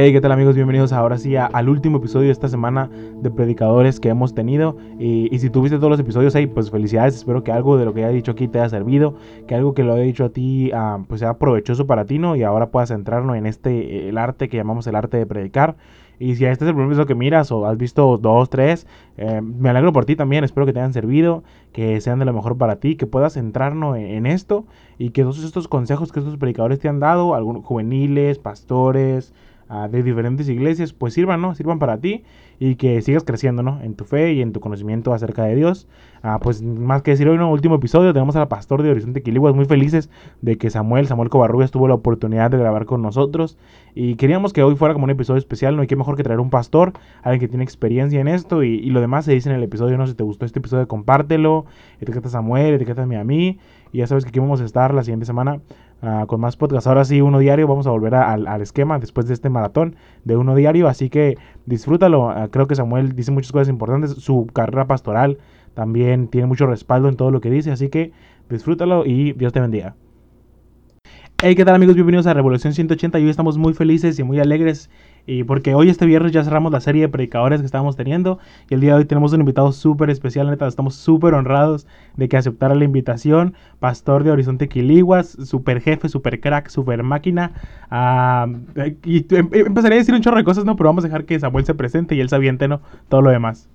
Hey, ¿qué tal amigos? Bienvenidos ahora sí al último episodio de esta semana de predicadores que hemos tenido. Y, si tuviste todos los episodios, hey, pues felicidades. Espero que algo de lo que haya dicho aquí te haya servido, que algo que lo haya dicho a ti ah, pues sea provechoso para ti, ¿no? Y ahora puedas centrarnos en este, el arte que llamamos el arte de predicar. Y si este es el primer episodio que miras o has visto dos, tres, eh, me alegro por ti también. Espero que te hayan servido, que sean de lo mejor para ti, que puedas centrarnos en, esto y que todos estos consejos que estos predicadores te han dado, algunos juveniles, pastores, de diferentes iglesias, pues sirvan, ¿no? Sirvan para ti y que sigas creciendo, ¿no? En tu fe y en tu conocimiento acerca de Dios. Ah, pues más que decir hoy, ¿no? Último episodio, tenemos al pastor de Horizonte Quiliguas muy felices de que Samuel, Samuel Covarrubias tuvo la oportunidad de grabar con nosotros y queríamos que hoy fuera como un episodio especial, ¿no? hay que mejor que traer un pastor, alguien que tiene experiencia en esto y, lo demás se dice en el episodio, ¿no? Si te gustó este episodio, compártelo, etiqueta a Samuel, etiqueta a mí y ya sabes que aquí vamos a estar la siguiente semana Ah, con más podcasts. Ahora sí, uno diario, vamos a volver al esquema después de este maratón de uno diario, así que disfrútalo. Ah, creo que Samuel dice muchas cosas importantes, su carrera pastoral también tiene mucho respaldo en todo lo que dice, así que disfrútalo y Dios te bendiga. Hey, ¿qué tal amigos? Bienvenidos a Revolución 180 y hoy estamos muy felices y muy alegres y porque hoy este viernes ya cerramos la serie de predicadores que estábamos teniendo y el día de hoy tenemos un invitado súper especial, neta, estamos súper honrados de que aceptara la invitación, pastor de Horizonte Quiliguas, super jefe, super crack, super máquina. y em, em, a decir un chorro de cosas, ¿no? Pero vamos a dejar que Samuel se presente y él se aviente, ¿no? Todo lo demás.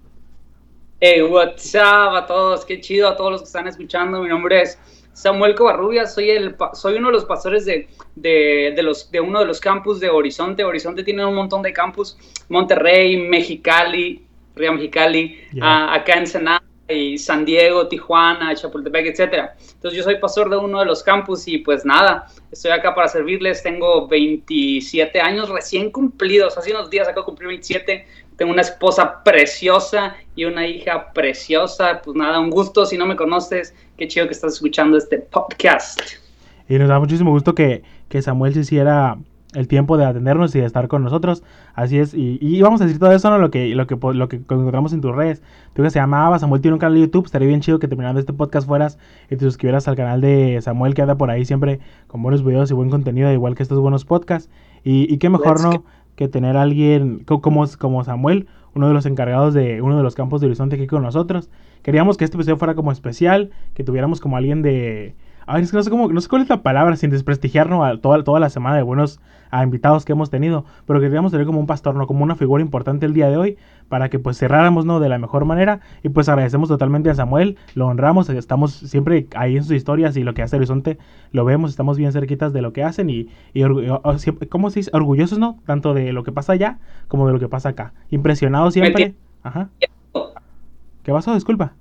Hey, what's up a todos, qué chido a todos los que están escuchando, mi nombre es... Samuel Covarrubias, soy, el, soy uno de los pastores de, de, los, de uno de los campus de Horizonte. Horizonte tiene un montón de campus, Monterrey, Mexicali, Río Mexicali, acá en Senado y San Diego, Tijuana, Chapultepec, etcétera. Entonces yo soy pastor de uno de los campus y pues nada, estoy acá para servirles. Tengo 27 años recién cumplidos, hace unos días acabo de cumplir 27. Tengo una esposa preciosa y una hija preciosa. Pues nada, un gusto. Si no me conoces, qué chido que estás escuchando este podcast. Y nos da muchísimo gusto que, que Samuel se hiciera el tiempo de atendernos y de estar con nosotros. Así es, y, y vamos a decir todo eso, ¿no? Lo que, lo que, lo que encontramos en tus redes. Tú que se llamaba Samuel tiene un canal de YouTube, estaría bien chido que terminando este podcast fueras y te suscribieras al canal de Samuel que anda por ahí siempre con buenos videos y buen contenido, igual que estos buenos podcasts. Y, y qué mejor, ¿no? Que tener a alguien como, como Samuel, uno de los encargados de uno de los campos de Horizonte aquí con nosotros. Queríamos que este episodio fuera como especial, que tuviéramos como alguien de... Ay, es que no sé, cómo, no sé cuál es la palabra, sin desprestigiarnos a toda, toda la semana de buenos a invitados que hemos tenido, pero queríamos tener como un pastor, ¿no? Como una figura importante el día de hoy para que pues cerráramos, ¿no? De la mejor manera y pues agradecemos totalmente a Samuel, lo honramos, estamos siempre ahí en sus historias y lo que hace Horizonte lo vemos, estamos bien cerquitas de lo que hacen y, y ¿cómo se dice? Orgullosos, ¿no? Tanto de lo que pasa allá como de lo que pasa acá. Impresionados siempre. Ajá. ¿Qué pasó? Disculpa.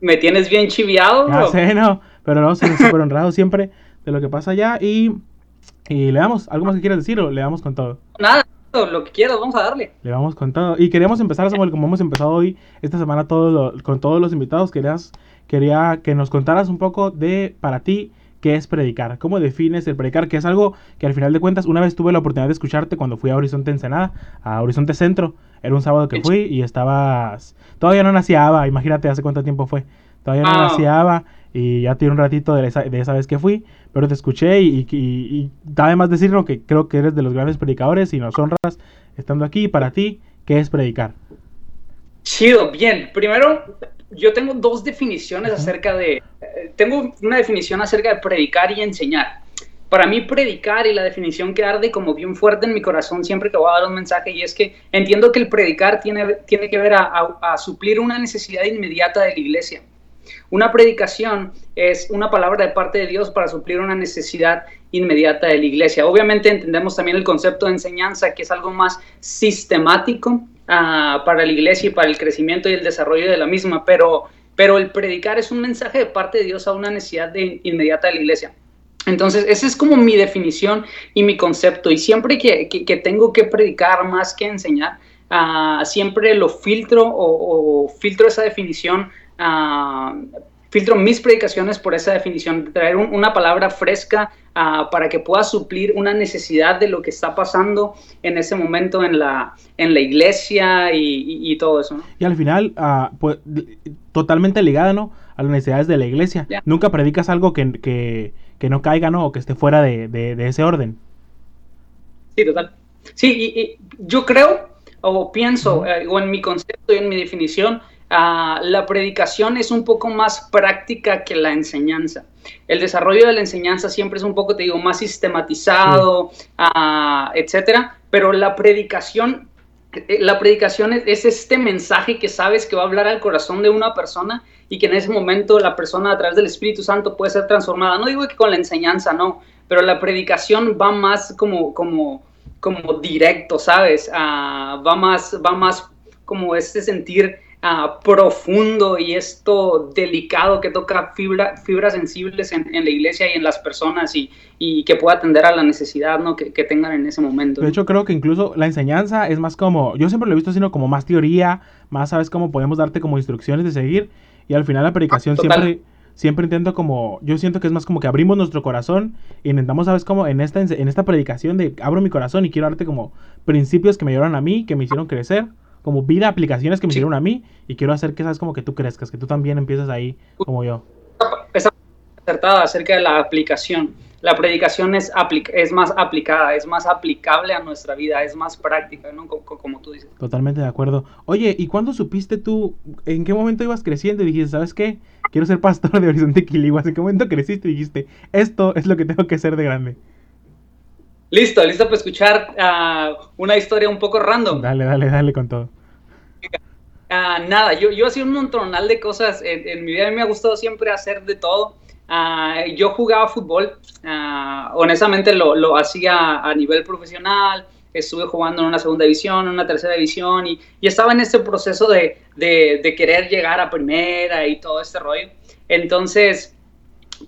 ¿Me tienes bien chiviado, bro? Ya sé, no, pero no, súper honrados siempre de lo que pasa allá y y le damos, ¿algo más que quieras decir o le damos con todo? Nada, lo que quieras, vamos a darle. Le vamos con todo. Y queríamos empezar, Samuel, como hemos empezado hoy, esta semana, todo con todos los invitados, querías, quería que nos contaras un poco de, para ti, qué es predicar, cómo defines el predicar, que es algo que al final de cuentas, una vez tuve la oportunidad de escucharte cuando fui a Horizonte Ensenada, a Horizonte Centro, era un sábado que fui y estabas, todavía no nacía imagínate hace cuánto tiempo fue, todavía no ah. nacía y ya tiene un ratito de esa, de esa vez que fui, pero te escuché y, y, y, además decirlo que creo que eres de los grandes predicadores y nos honras estando aquí. Para ti, ¿qué es predicar? Chido, bien. Primero, yo tengo dos definiciones acerca de... Eh, tengo una definición acerca de predicar y enseñar. Para mí predicar y la definición que arde como bien fuerte en mi corazón siempre que voy a dar un mensaje y es que entiendo que el predicar tiene, tiene que ver a suplir una necesidad inmediata de la iglesia una predicación es una palabra de parte de Dios para suplir una necesidad inmediata de la iglesia. Obviamente entendemos también el concepto de enseñanza, que es algo más sistemático ah, para la iglesia y para el crecimiento y el desarrollo de la misma, pero, pero el predicar es un mensaje de parte de Dios a una necesidad de, inmediata de la iglesia. Entonces, esa es como mi definición y mi concepto. Y siempre que, tengo que predicar más que enseñar, ah, siempre lo filtro o, o filtro esa definición filtro mis predicaciones por esa definición, traer una palabra fresca para que pueda suplir una necesidad de lo que está pasando en ese momento en la, en la iglesia y, todo eso. Y al final, ah, pues, totalmente ligada ¿no? a las necesidades de la iglesia. Nunca predicas algo que, que, no caiga ¿no? o que esté fuera de, de, ese orden. Sí, total. Sí, y, yo creo o pienso, eh, o en mi concepto y en mi definición, ah, la predicación es un poco más práctica que la enseñanza. El desarrollo de la enseñanza siempre es un poco, te digo, más sistematizado, ah, etcétera, pero la predicación eh, la predicación es, este mensaje que sabes que va a hablar al corazón de una persona y que en ese momento la persona a través del Espíritu Santo puede ser transformada. No digo que con la enseñanza, no, pero la predicación va más como, como, como directo, ¿sabes? Ah, va, más, va más como este sentir Ah, profundo y esto delicado que toca fibra, fibras sensibles en, la iglesia y en las personas y, y, que pueda atender a la necesidad ¿no? que, que, tengan en ese momento. De hecho, creo que incluso la enseñanza es más como, yo siempre lo he visto sino como más teoría, más sabes cómo podemos darte como instrucciones de seguir y al final la predicación siempre siempre intento como, yo siento que es más como que abrimos nuestro corazón e intentamos, ¿sabes cómo? En esta, en esta predicación de abro mi corazón y quiero darte como principios que me ayudaron a mí, que me hicieron crecer como vida, aplicaciones que me hicieron a mí y quiero hacer que sabes como que tú crezcas, que tú también empieces ahí como yo. Está acertada acerca de la aplicación. La predicación es, es más aplicada, es más aplicable a nuestra vida, es más práctica, ¿no? Como, tú dices. Totalmente de acuerdo. Oye, ¿y cuándo supiste tú, en qué momento ibas creciendo y dijiste, ¿sabes qué? Quiero ser pastor de Horizonte Quiliguas. ¿En qué momento creciste y dijiste, esto es lo que tengo que ser de grande? Listo, listo para escuchar uh, una historia un poco random. Dale, dale, dale con todo. Uh, nada, yo, yo hacía un montonal de cosas en, mi vida, a mí me ha gustado siempre hacer de todo. Uh, yo jugaba fútbol, honestamente lo, lo, hacía a nivel profesional, estuve jugando en una segunda división, en una tercera división y, y estaba en este proceso de, de, de, querer llegar a primera y todo este rollo. Entonces,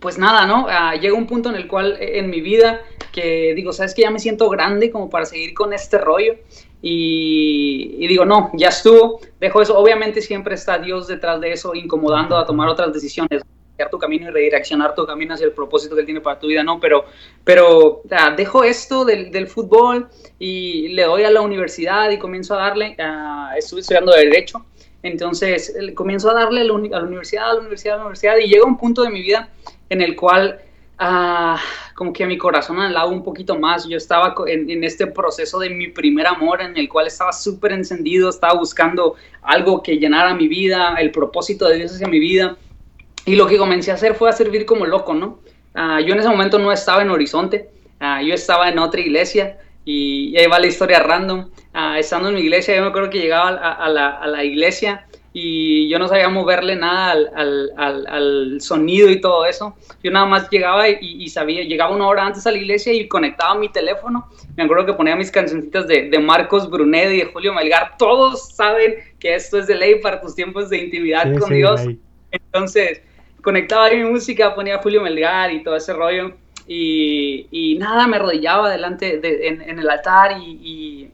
pues nada, ¿no? llega un punto en el cual en mi vida que digo, sabes que ya me siento grande como para seguir con este rollo. Y, digo, no, ya estuvo, dejo eso. Obviamente siempre está Dios detrás de eso, incomodando a tomar otras decisiones, tu camino y redireccionar tu camino hacia el propósito que Él tiene para tu vida, ¿no? Pero, pero dejo esto del, fútbol y le doy a la universidad y comienzo a darle, uh, estuve estudiando Derecho, entonces comienzo a darle a la universidad, a la universidad, a la universidad y llega un punto de mi vida en el cual ah, como que mi corazón anhelaba un poquito más. Yo estaba en, este proceso de mi primer amor en el cual estaba súper encendido, estaba buscando algo que llenara mi vida, el propósito de Dios hacia mi vida. Y lo que comencé a hacer fue a servir como loco, ¿no? Ah, yo en ese momento no estaba en Horizonte, ah, yo estaba en otra iglesia y, ahí va la historia random. estando en mi iglesia, yo me acuerdo que llegaba a, la, a la iglesia y yo no sabía moverle nada al, al, al, sonido y todo eso. Yo nada más llegaba y, sabía, llegaba una hora antes a la iglesia y conectaba mi teléfono. Me acuerdo que ponía mis cancioncitas de, de Marcos Brunet y de Julio Melgar. Todos saben que esto es de ley para tus tiempos de intimidad con Dios. Entonces, conectaba ahí mi música, ponía Julio Melgar y todo ese rollo. Y, y nada, me arrodillaba delante de, en, en, el altar y, y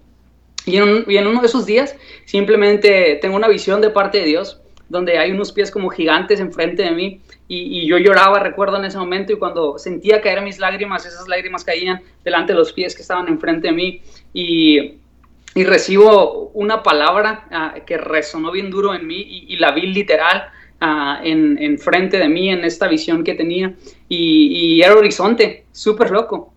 en, uno de esos días simplemente tengo una visión de parte de Dios donde hay unos pies como gigantes enfrente de mí y, yo lloraba, recuerdo en ese momento, y cuando sentía caer mis lágrimas, esas lágrimas caían delante de los pies que estaban enfrente de mí y, y recibo una palabra ah, que resonó bien duro en mí y, la vi literal uh, en, en, frente de mí en esta visión que tenía y, y era horizonte, súper loco.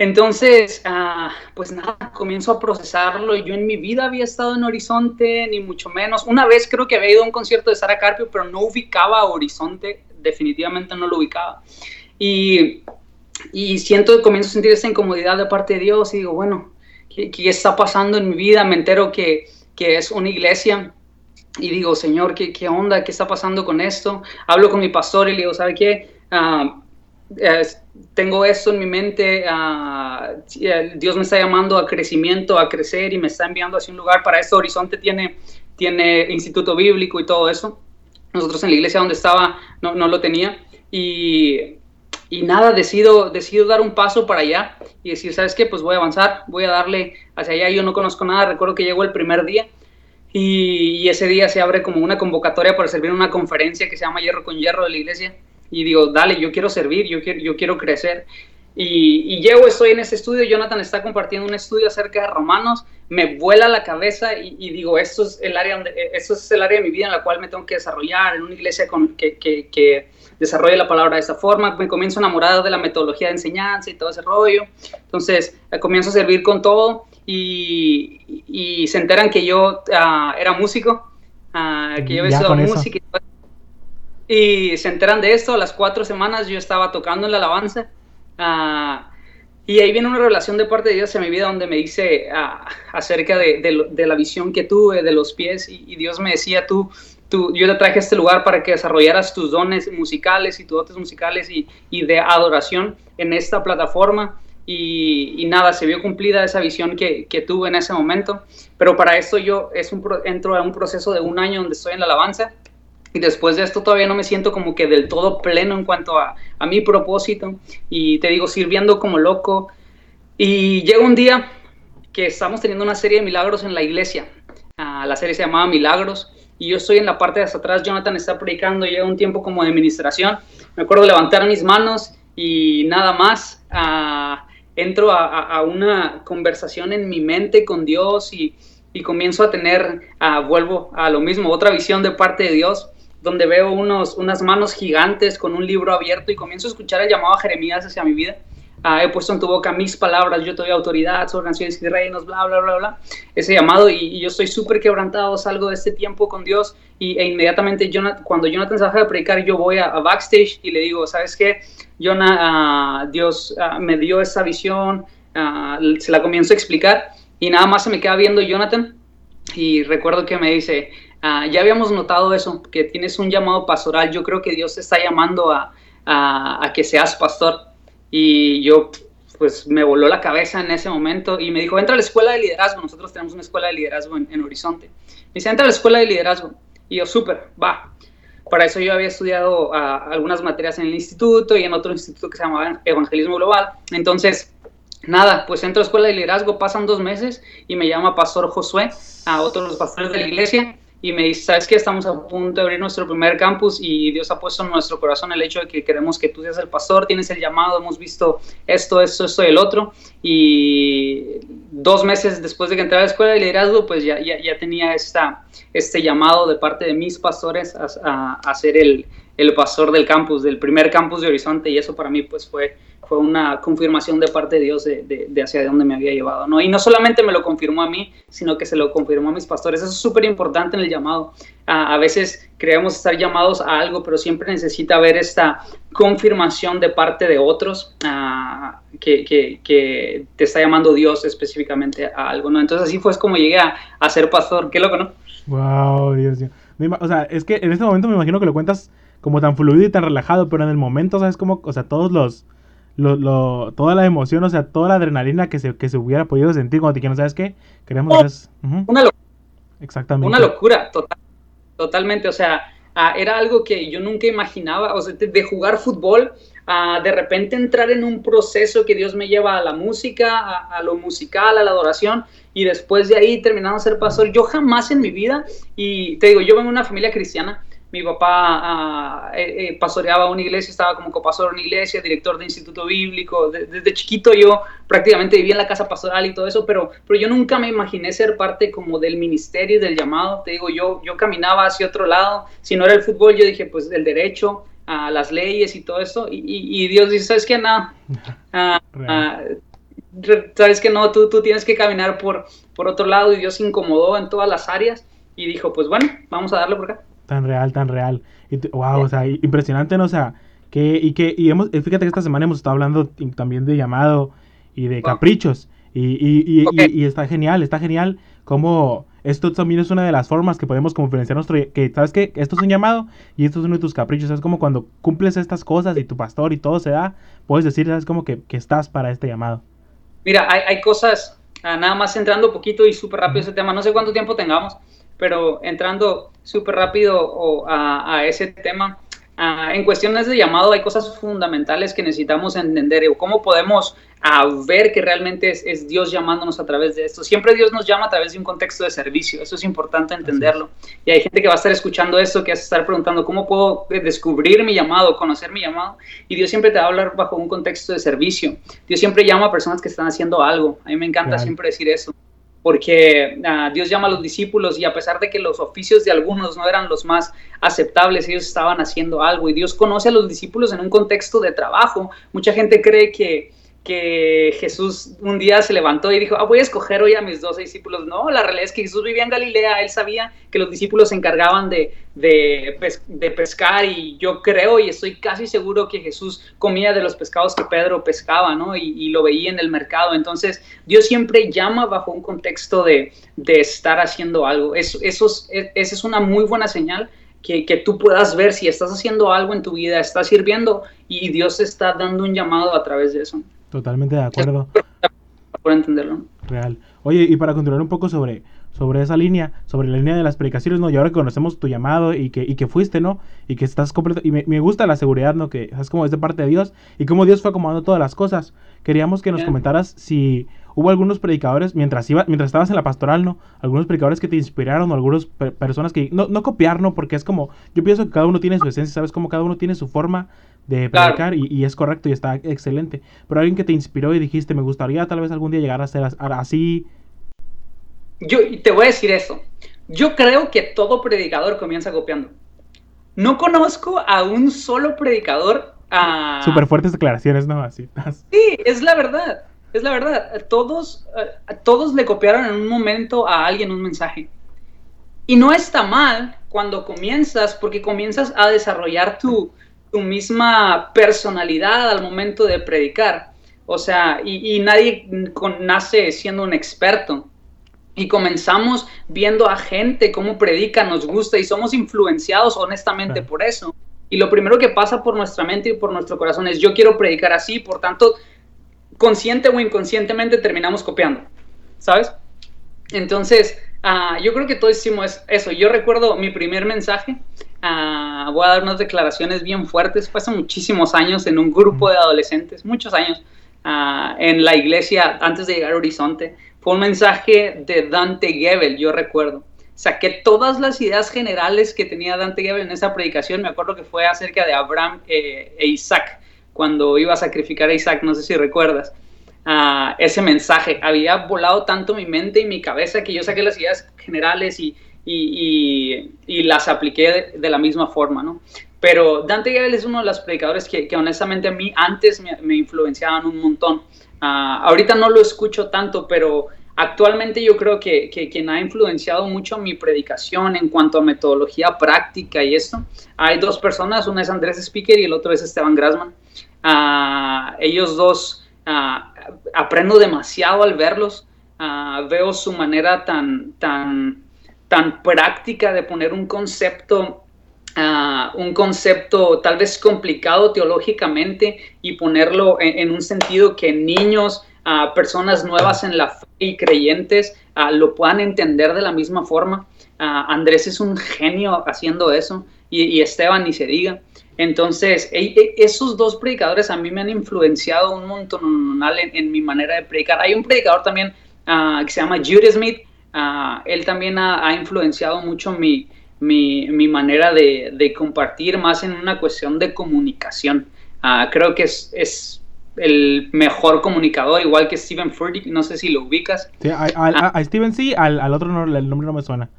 Entonces, ah, pues nada, comienzo a procesarlo. Yo en mi vida había estado en Horizonte, ni mucho menos. Una vez creo que había ido a un concierto de Sara Carpio, pero no ubicaba a Horizonte, definitivamente no lo ubicaba. Y, y siento, comienzo a sentir esa incomodidad de parte de Dios y digo, bueno, ¿qué, está pasando en mi vida? Me entero que, que es una iglesia y digo, Señor, ¿qué, ¿qué, onda? ¿Qué está pasando con esto? Hablo con mi pastor y le digo, ¿sabe qué? Uh, tengo esto en mi mente, uh, Dios me está llamando a crecimiento, a crecer y me está enviando hacia un lugar. Para esto Horizonte tiene, tiene instituto bíblico y todo eso. Nosotros en la iglesia donde estaba no, no lo tenía. Y, y, nada, decido, decido dar un paso para allá y decir, ¿sabes qué? Pues voy a avanzar, voy a darle hacia allá. Yo no conozco nada, recuerdo que llegó el primer día. Y, y ese día se abre como una convocatoria para servir una conferencia que se llama Hierro con Hierro de la iglesia y digo, dale, yo quiero servir, yo quiero, yo quiero crecer. Y, y, llego, estoy en ese estudio, Jonathan está compartiendo un estudio acerca de romanos, me vuela la cabeza y, digo, esto es, el área donde, esto es el área de mi vida en la cual me tengo que desarrollar, en una iglesia con, que, que, que desarrolle la palabra de esta forma, me comienzo a enamorar de la metodología de enseñanza y todo ese rollo. Entonces, comienzo a servir con todo y, y se enteran que yo uh, era músico, uh, que yo había estudiado música. Y, y, se enteran de esto, a las cuatro semanas yo estaba tocando en la alabanza. Uh, y ahí viene una revelación de parte de Dios en mi vida donde me dice acerca de, la visión que tuve de los pies y, Dios me decía, tú, tú, yo te traje a este lugar para que desarrollaras tus dones musicales y tus dotes musicales y, y de adoración en esta plataforma y, nada, se vio cumplida esa visión que, que, tuve en ese momento. Pero para esto yo es un, entro a un proceso de un año donde estoy en la alabanza y después de esto todavía no me siento como que del todo pleno en cuanto a, a mi propósito y te digo, sirviendo como loco. Y llega un día que estamos teniendo una serie de milagros en la iglesia. Uh, la serie se llamaba Milagros y yo estoy en la parte de hasta atrás, Jonathan está predicando, llega un tiempo como de administración. Me acuerdo levantar mis manos y nada más. Uh, entro a, a, una conversación en mi mente con Dios y, y comienzo a tener, uh, vuelvo a lo mismo, otra visión de parte de Dios, donde veo unos, unas manos gigantes con un libro abierto y comienzo a escuchar el llamado a Jeremías hacia mi vida. Uh, he puesto en tu boca mis palabras, yo te doy autoridad sobre naciones y reinos, bla, bla, bla, bla. Ese llamado y, yo estoy súper quebrantado, salgo de este tiempo con Dios y, e inmediatamente Jonathan, cuando Jonathan se baja de predicar, yo voy a, backstage y le digo, ¿sabes qué? Jonah, uh, Dios uh, me dio esa visión, se la comienzo a explicar y nada más se me queda viendo Jonathan y recuerdo que me dice, ya habíamos notado eso, que tienes un llamado pastoral, yo creo que Dios te está llamando a, a, a, que seas pastor. Y yo pues me voló la cabeza en ese momento y me dijo, entra a la escuela de liderazgo, nosotros tenemos una escuela de liderazgo en, en Horizonte, me dice, entra a la escuela de liderazgo y yo, súper, va, para eso yo había estudiado uh, algunas materias en el instituto y en otro instituto que se llamaba Evangelismo Global. Entonces, nada, pues entro a escuela de liderazgo, pasan dos meses y me llama Pastor Josué, a otro de los pastores de la iglesia, y me dice, ¿sabes qué? Estamos a punto de abrir nuestro primer campus y Dios ha puesto en nuestro corazón el hecho de que queremos que tú seas el pastor, tienes el llamado, hemos visto esto, esto, esto y el otro. Y dos meses después de que entré a la escuela de liderazgo, pues ya, ya, tenía esta, este llamado de parte de mis pastores a, a, a ser el, el pastor del campus, del primer campus de Horizonte y eso para mí pues fue fue una confirmación de parte de Dios de, de, de, hacia dónde me había llevado, ¿no? Y no solamente me lo confirmó a mí, sino que se lo confirmó a mis pastores. Eso es súper importante en el llamado. A, a, veces creemos estar llamados a algo, pero siempre necesita haber esta confirmación de parte de otros a, que, que, te está llamando Dios específicamente a algo, ¿no? Entonces así fue como llegué a, a ser pastor. Qué loco, ¿no? Wow, Dios mío. O sea, es que en este momento me imagino que lo cuentas como tan fluido y tan relajado, pero en el momento, ¿sabes? Como, o sea, todos los lo, lo, toda la emoción, o sea, toda la adrenalina que se, que se hubiera podido sentir cuando te dijeron, ¿sabes qué? Queremos... Oh, es, uh -huh. Una locura. Exactamente. Una locura, total, totalmente. O sea, uh, era algo que yo nunca imaginaba, o sea, de, de jugar fútbol, uh, de repente entrar en un proceso que Dios me lleva a la música, a, a, lo musical, a la adoración, y después de ahí terminando de ser pastor. Yo jamás en mi vida, y te digo, yo vengo de una familia cristiana, mi papá uh, eh, pastoreaba una iglesia, estaba como copastor en una iglesia, director de instituto bíblico. De, desde chiquito yo prácticamente vivía en la casa pastoral y todo eso, pero, pero yo nunca me imaginé ser parte como del ministerio y del llamado. Te digo, yo, yo caminaba hacia otro lado. Si no era el fútbol, yo dije, pues el derecho, a uh, las leyes y todo eso. Y, y, y Dios dice, ¿sabes qué? No. sabes que no, tú, tú tienes que caminar por, por otro lado y Dios se incomodó en todas las áreas y dijo, pues bueno, vamos a darle por acá tan real, tan real. Y, wow, o sea, impresionante, ¿no? O sea, que, y que, y hemos, fíjate que esta semana hemos estado hablando también de llamado y de caprichos. Y, y, y, okay. y, y está genial, está genial como esto también es una de las formas que podemos conferenciar nuestro, que sabes que esto es un llamado y esto es uno de tus caprichos, es como cuando cumples estas cosas y tu pastor y todo se da, puedes decir, sabes como que, que estás para este llamado. Mira, hay, hay cosas, uh, nada más entrando un poquito y súper rápido uh -huh. ese tema, no sé cuánto tiempo tengamos, pero entrando súper rápido a, a, ese tema, uh, en cuestiones de llamado hay cosas fundamentales que necesitamos entender, o cómo podemos uh, ver que realmente es, es, Dios llamándonos a través de esto. Siempre Dios nos llama a través de un contexto de servicio, eso es importante entenderlo. Y hay gente que va a estar escuchando esto, que va a estar preguntando, ¿cómo puedo descubrir mi llamado, conocer mi llamado? Y Dios siempre te va a hablar bajo un contexto de servicio. Dios siempre llama a personas que están haciendo algo. A mí me encanta claro. siempre decir eso porque ah, Dios llama a los discípulos y a pesar de que los oficios de algunos no eran los más aceptables, ellos estaban haciendo algo y Dios conoce a los discípulos en un contexto de trabajo. Mucha gente cree que que Jesús un día se levantó y dijo, ah, voy a escoger hoy a mis dos discípulos. No, la realidad es que Jesús vivía en Galilea, él sabía que los discípulos se encargaban de, de, pescar y yo creo y estoy casi seguro que Jesús comía de los pescados que Pedro pescaba, ¿no? Y, lo veía en el mercado. Entonces, Dios siempre llama bajo un contexto de, de estar haciendo algo. Eso, eso es, esa es una muy buena señal. Que, que, tú puedas ver si estás haciendo algo en tu vida, estás sirviendo y Dios está dando un llamado a través de eso. Totalmente de acuerdo. Por entenderlo. Real. Oye, y para continuar un poco sobre, sobre esa línea, sobre la línea de las predicaciones, ¿no? Y ahora que conocemos tu llamado y que, y que fuiste, ¿no? Y que estás completo. Y me, gusta la seguridad, ¿no? Que es como es de parte de Dios y cómo Dios fue acomodando todas las cosas. Queríamos que nos comentaras si hubo algunos predicadores, mientras, iba, mientras estabas en la pastoral, ¿no? Algunos predicadores que te inspiraron o algunas personas que, no, no copiar, ¿no? Porque es como, yo pienso que cada uno tiene su esencia, ¿sabes? Como cada uno tiene su forma de predicar y, es correcto y está excelente. Pero alguien que te inspiró y dijiste, me gustaría tal vez algún día llegar a ser así. Yo te voy a decir eso. Yo creo que todo predicador comienza copiando. No conozco a un solo predicador. a Súper fuertes declaraciones, ¿no? Así. Sí, es la verdad. Es la verdad. Todos, todos le copiaron en un momento a alguien un mensaje. Y no está mal cuando comienzas, porque comienzas a desarrollar tu, tu misma personalidad al momento de predicar. O sea, y, nadie nace siendo un experto. Y comenzamos viendo a gente cómo predica, nos gusta y somos influenciados honestamente por eso. Y lo primero que pasa por nuestra mente y por nuestro corazón es yo quiero predicar así, por tanto, consciente o inconscientemente terminamos copiando, ¿sabes? Entonces, ah, yo creo que todos hicimos eso. Yo recuerdo mi primer mensaje Ah, voy a dar unas declaraciones bien fuertes. Fue hace muchísimos años en un grupo de adolescentes, muchos años, ah, en la iglesia antes de llegar a Horizonte. Fue un mensaje de Dante Gebel, yo recuerdo. Saqué todas las ideas generales que tenía Dante Gebel en esa predicación. Me acuerdo que fue acerca de Abraham eh, e Isaac, cuando iba a sacrificar a Isaac, no sé si recuerdas. Ah, ese mensaje había volado tanto mi mente y mi cabeza que yo saqué las ideas generales y y, las apliqué de, la misma forma, ¿no? Pero Dante Gebel es uno de los predicadores que, honestamente a mí antes me, influenciaban un montón. Ah, ahorita no lo escucho tanto, pero actualmente yo creo que, quien ha influenciado mucho mi predicación en cuanto a metodología práctica y esto, hay dos personas, una es Andrés Speaker y el otro es Esteban Grassman. Ah, ellos dos ah, aprendo demasiado al verlos, veo su manera tan, tan tan práctica de poner un concepto, uh, un concepto tal vez complicado teológicamente y ponerlo en, un sentido que niños, uh, personas nuevas en la fe y creyentes lo puedan entender de la misma forma. Andrés es un genio haciendo eso y, Esteban ni se diga. Entonces, e, e, esos dos predicadores a mí me han influenciado un montón en, en mi manera de predicar. Hay un predicador también que se llama Judy Smith, Ah, él también ha, influenciado mucho mi, mi, manera de, compartir, más en una cuestión de comunicación. Ah, creo que es, es, el mejor comunicador, igual que Steven Furtick, no sé si lo ubicas. Sí, a, ah. Steven sí, al, al otro no, el nombre no me suena.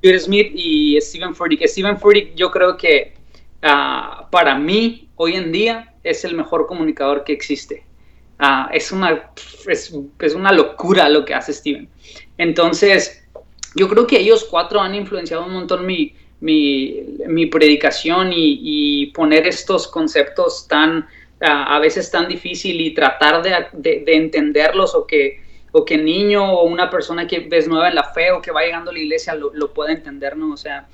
Peter Smith y Steven Furtick. Steven Furtick yo creo que para mí hoy en día es el mejor comunicador que existe. es, una, es, una locura lo que hace Steven. Entonces, yo creo que ellos cuatro han influenciado un montón mi, mi, predicación y, poner estos conceptos tan, a veces tan difícil y tratar de, entenderlos o que, o que niño o una persona que es nueva en la fe o que va llegando a la iglesia lo, lo pueda entender, ¿no? O sea,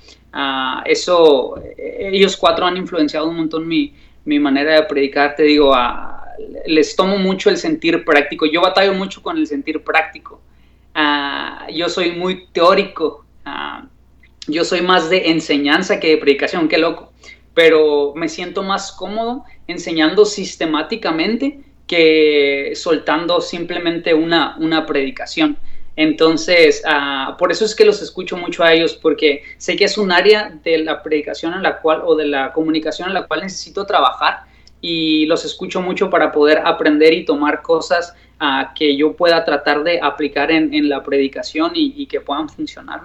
eso, ellos cuatro han influenciado un montón mi, manera de predicar, te digo, les tomo mucho el sentir práctico. Yo batallo mucho con el sentir práctico. Ah, yo soy muy teórico, ah, yo soy más de enseñanza que de predicación, qué loco, pero me siento más cómodo enseñando sistemáticamente que soltando simplemente una, una predicación. Entonces, ah, por eso es que los escucho mucho a ellos, porque sé que es un área de la predicación en la cual, o de la comunicación en la cual necesito trabajar y los escucho mucho para poder aprender y tomar cosas uh, que yo pueda tratar de aplicar en, en la predicación y, que puedan funcionar.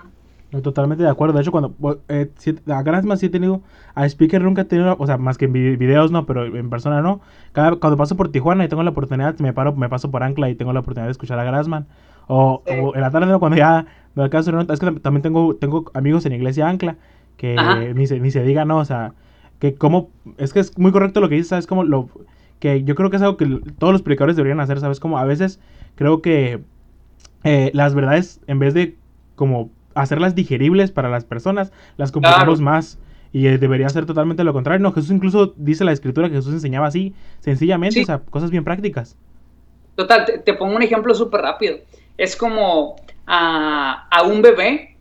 Totalmente de acuerdo. De hecho, cuando eh, si, a más sí he tenido, a Speaker nunca he tenido, o sea, más que en videos no, pero en persona no. Cada, cuando paso por Tijuana y tengo la oportunidad, me paro, me paso por Ancla y tengo la oportunidad de escuchar a Grassman. O, sí. o en la tarde, cuando ya me alcanzo, es que también tengo, tengo amigos en Iglesia Ancla que ni se, ni se diga, no, o sea, que como, es que es muy correcto lo que dices, ¿sabes? Como lo, que yo creo que es algo que todos los predicadores deberían hacer, ¿sabes? Como a veces creo que eh, las verdades, en vez de como hacerlas digeribles para las personas, las complicamos claro. más. Y eh, debería ser totalmente lo contrario. No, Jesús incluso dice la escritura que Jesús enseñaba así, sencillamente, sí. o sea, cosas bien prácticas. Total, te, te pongo un ejemplo súper rápido. Es como a, a un bebé,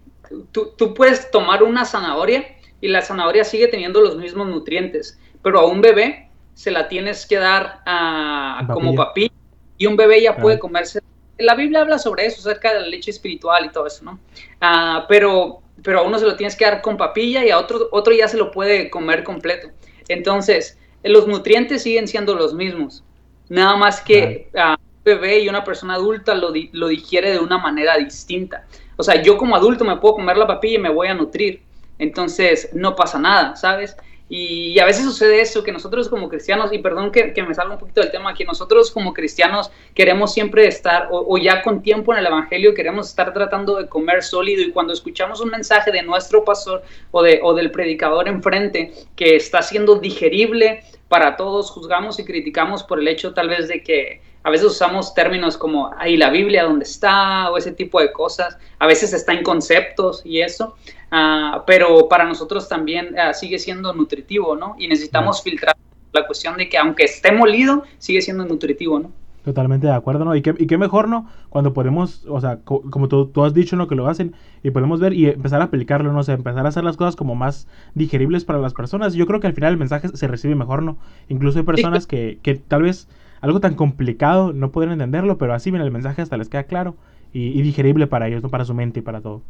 tú, tú puedes tomar una zanahoria y la zanahoria sigue teniendo los mismos nutrientes, pero a un bebé se la tienes que dar a, como papilla y un bebé ya claro. puede comerse. La Biblia habla sobre eso, acerca de la leche espiritual y todo eso, ¿no? Uh, pero, pero a uno se lo tienes que dar con papilla y a otro, otro ya se lo puede comer completo. Entonces, los nutrientes siguen siendo los mismos, nada más que uh, un bebé y una persona adulta lo, di lo digiere de una manera distinta. O sea, yo como adulto me puedo comer la papilla y me voy a nutrir, entonces no pasa nada, ¿sabes? Y, a veces sucede eso, que nosotros como cristianos, y perdón que, que, me salga un poquito del tema, que nosotros como cristianos queremos siempre estar, o, o, ya con tiempo en el Evangelio, queremos estar tratando de comer sólido, y cuando escuchamos un mensaje de nuestro pastor o, de, o del predicador enfrente que está siendo digerible para todos, juzgamos y criticamos por el hecho tal vez de que a veces usamos términos como ahí la Biblia dónde está o ese tipo de cosas, a veces está en conceptos y eso, uh, pero para nosotros también uh, sigue siendo nutritivo, ¿no? Y necesitamos filtrar la cuestión de que aunque esté molido, sigue siendo nutritivo, ¿no? Totalmente de acuerdo, ¿no? Y qué, y qué mejor, ¿no? Cuando podemos, o sea, co como tú, tú, has dicho, ¿no? Que lo hacen y podemos ver y empezar a aplicarlo, ¿no? O sea, empezar a hacer las cosas como más digeribles para las personas. Yo creo que al final el mensaje se recibe mejor, ¿no? Incluso hay personas que, que tal vez algo tan complicado no pueden entenderlo, pero así bien el mensaje hasta les queda claro y, y, digerible para ellos, ¿no? Para su mente y para todo.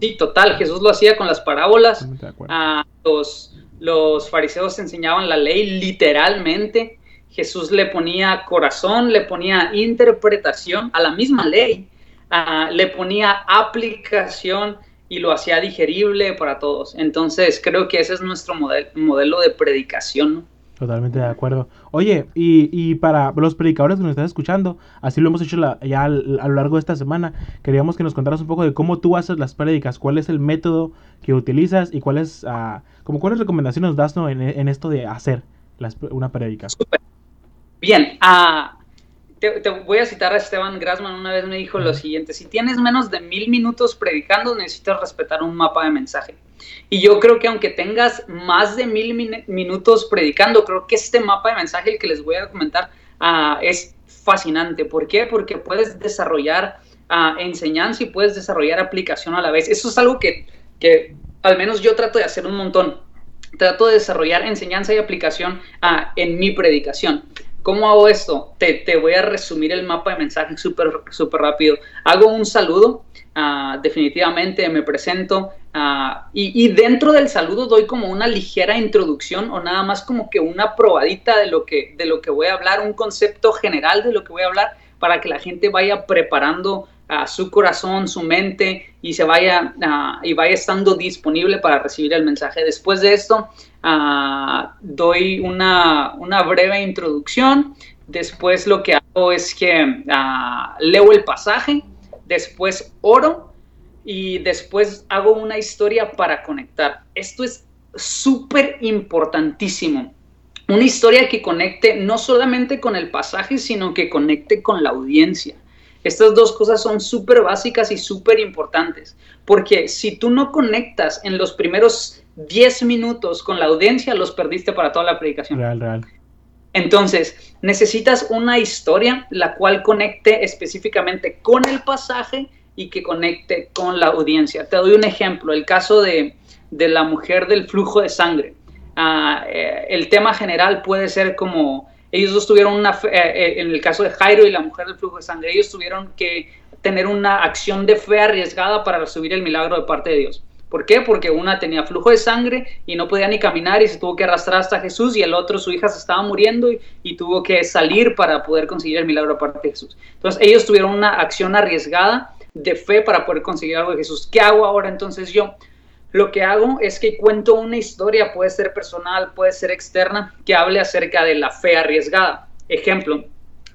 Sí, total. Jesús lo hacía con las parábolas. Ah, los, los fariseos enseñaban la ley literalmente. Jesús le ponía corazón, le ponía interpretación a la misma ley, uh, le ponía aplicación y lo hacía digerible para todos. Entonces creo que ese es nuestro model, modelo de predicación. ¿no? Totalmente de acuerdo. Oye, y, y, para los predicadores que nos están escuchando, así lo hemos hecho la, ya a, a lo largo de esta semana, queríamos que nos contaras un poco de cómo tú haces las prédicas, cuál es el método que utilizas y cuáles, uh, como cuáles recomendaciones nos das ¿no? en, en, esto de hacer las, una prédica. Super. Bien, uh, te, te, voy a citar a Esteban Grassman, una vez me dijo lo siguiente, si tienes menos de mil minutos predicando, necesitas respetar un mapa de mensaje. Y yo creo que aunque tengas más de mil min minutos predicando, creo que este mapa de mensaje, el que les voy a comentar, uh, es fascinante. ¿Por qué? Porque puedes desarrollar uh, enseñanza y puedes desarrollar aplicación a la vez. Eso es algo que, que al menos yo trato de hacer un montón. Trato de desarrollar enseñanza y aplicación uh, en mi predicación. ¿Cómo hago esto? Te, te, voy a resumir el mapa de mensaje súper super rápido. Hago un saludo, uh, definitivamente me presento. Uh, y, dentro del saludo doy como una ligera introducción o nada más como que una probadita de lo que, de lo que voy a hablar, un concepto general de lo que voy a hablar para que la gente vaya preparando uh, su corazón, su mente y se vaya y vaya estando disponible para recibir el mensaje. Después de esto, doy una, una, breve introducción, después lo que hago es que uh, leo el pasaje, después oro y después hago una historia para conectar. Esto es súper importantísimo. Una historia que conecte no solamente con el pasaje, sino que conecte con la audiencia. Estas dos cosas son súper básicas y súper importantes, porque si tú no conectas en los primeros 10 minutos con la audiencia, los perdiste para toda la predicación. Real, real. Entonces, necesitas una historia la cual conecte específicamente con el pasaje y que conecte con la audiencia. Te doy un ejemplo, el caso de, de la mujer del flujo de sangre. Uh, eh, el tema general puede ser como ellos dos tuvieron una, fe, eh, en el caso de Jairo y la mujer del flujo de sangre, ellos tuvieron que tener una acción de fe arriesgada para recibir el milagro de parte de Dios ¿Por qué? Porque una tenía flujo de sangre y no podía ni caminar y se tuvo que arrastrar hasta Jesús y el otro, su hija se estaba muriendo y, tuvo que salir para poder conseguir el milagro aparte de Jesús. Entonces ellos tuvieron una acción arriesgada de fe para poder conseguir algo de Jesús. ¿Qué hago ahora entonces yo? Lo que hago es que cuento una historia, puede ser personal, puede ser externa, que hable acerca de la fe arriesgada. Ejemplo,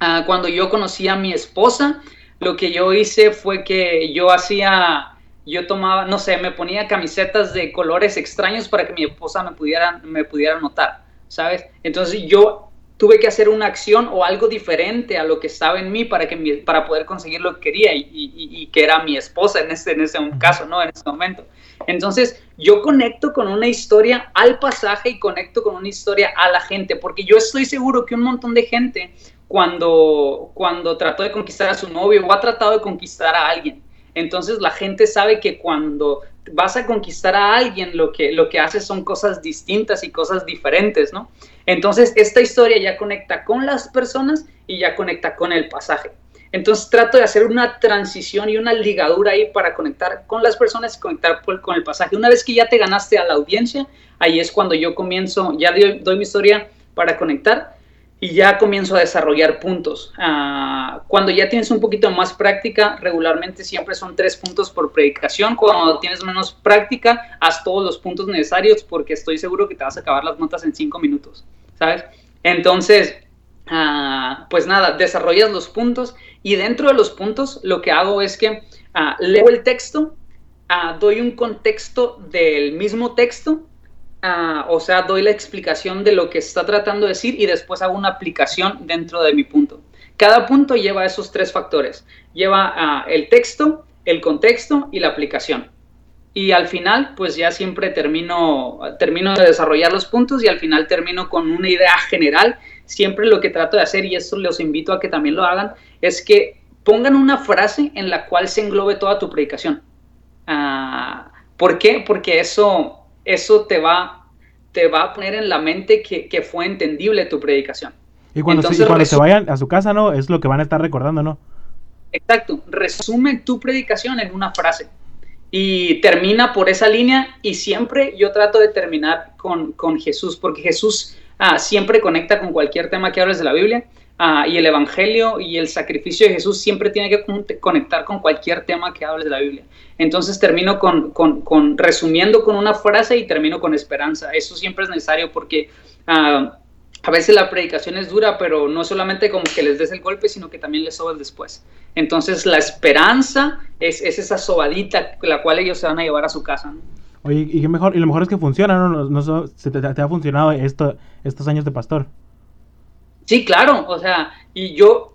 ah, cuando yo conocí a mi esposa, lo que yo hice fue que yo hacía, yo tomaba, no sé, me ponía camisetas de colores extraños para que mi esposa me pudiera, me pudiera notar, ¿sabes? Entonces yo tuve que hacer una acción o algo diferente a lo que estaba en mí para, que para poder conseguir lo que quería y, que era mi esposa en ese, en ese caso, ¿no? En ese momento. Entonces, yo conecto con una historia al pasaje y conecto con una historia a la gente, porque yo estoy seguro que un montón de gente cuando, cuando trató de conquistar a su novio o ha tratado de conquistar a alguien, entonces la gente sabe que cuando vas a conquistar a alguien, lo que, lo que haces son cosas distintas y cosas diferentes, ¿no? Entonces, esta historia ya conecta con las personas y ya conecta con el pasaje. Entonces, trato de hacer una transición y una ligadura ahí para conectar con las personas y conectar con el pasaje. Una vez que ya te ganaste a la audiencia, ahí es cuando yo comienzo, ya doy mi historia para conectar y ya comienzo a desarrollar puntos. Ah, cuando ya tienes un poquito más práctica, regularmente siempre son tres puntos por predicación. Cuando tienes menos práctica, haz todos los puntos necesarios porque estoy seguro que te vas a acabar las notas en cinco minutos, ¿sabes? Entonces, ah, pues nada, desarrollas los puntos y dentro de los puntos lo que hago es que ah, leo el texto, doy un contexto del mismo texto Ah, o sea, doy la explicación de lo que está tratando de decir y después hago una aplicación dentro de mi punto. Cada punto lleva esos tres factores. Lleva ah, el texto, el contexto y la aplicación. Y al final, pues ya siempre termino, termino de desarrollar los puntos y al final termino con una idea general. Siempre lo que trato de hacer, y esto los invito a que también lo hagan, es que pongan una frase en la cual se englobe toda tu predicación. Ah, ¿Por qué? Porque eso eso te va, te va a poner en la mente que, fue entendible tu predicación. Y cuando, se, vayan a su casa, ¿no? Es lo que van a estar recordando, ¿no? Exacto. Resume tu predicación en una frase y termina por esa línea y siempre yo trato de terminar con, Jesús, porque Jesús ah, siempre conecta con cualquier tema que hables de la Biblia Ah, y el Evangelio y el sacrificio de Jesús siempre tiene que conectar con cualquier tema que hables de la Biblia. Entonces termino con, con, resumiendo con una frase y termino con esperanza. Eso siempre es necesario porque ah, a veces la predicación es dura, pero no solamente como que les des el golpe, sino que también les sobas después. Entonces la esperanza es, es, esa sobadita la cual ellos se van a llevar a su casa. Oye, y qué mejor, y lo mejor es que funciona, ¿no? no, te, te, ha funcionado esto, estos años de pastor. Sí, claro, o sea, y yo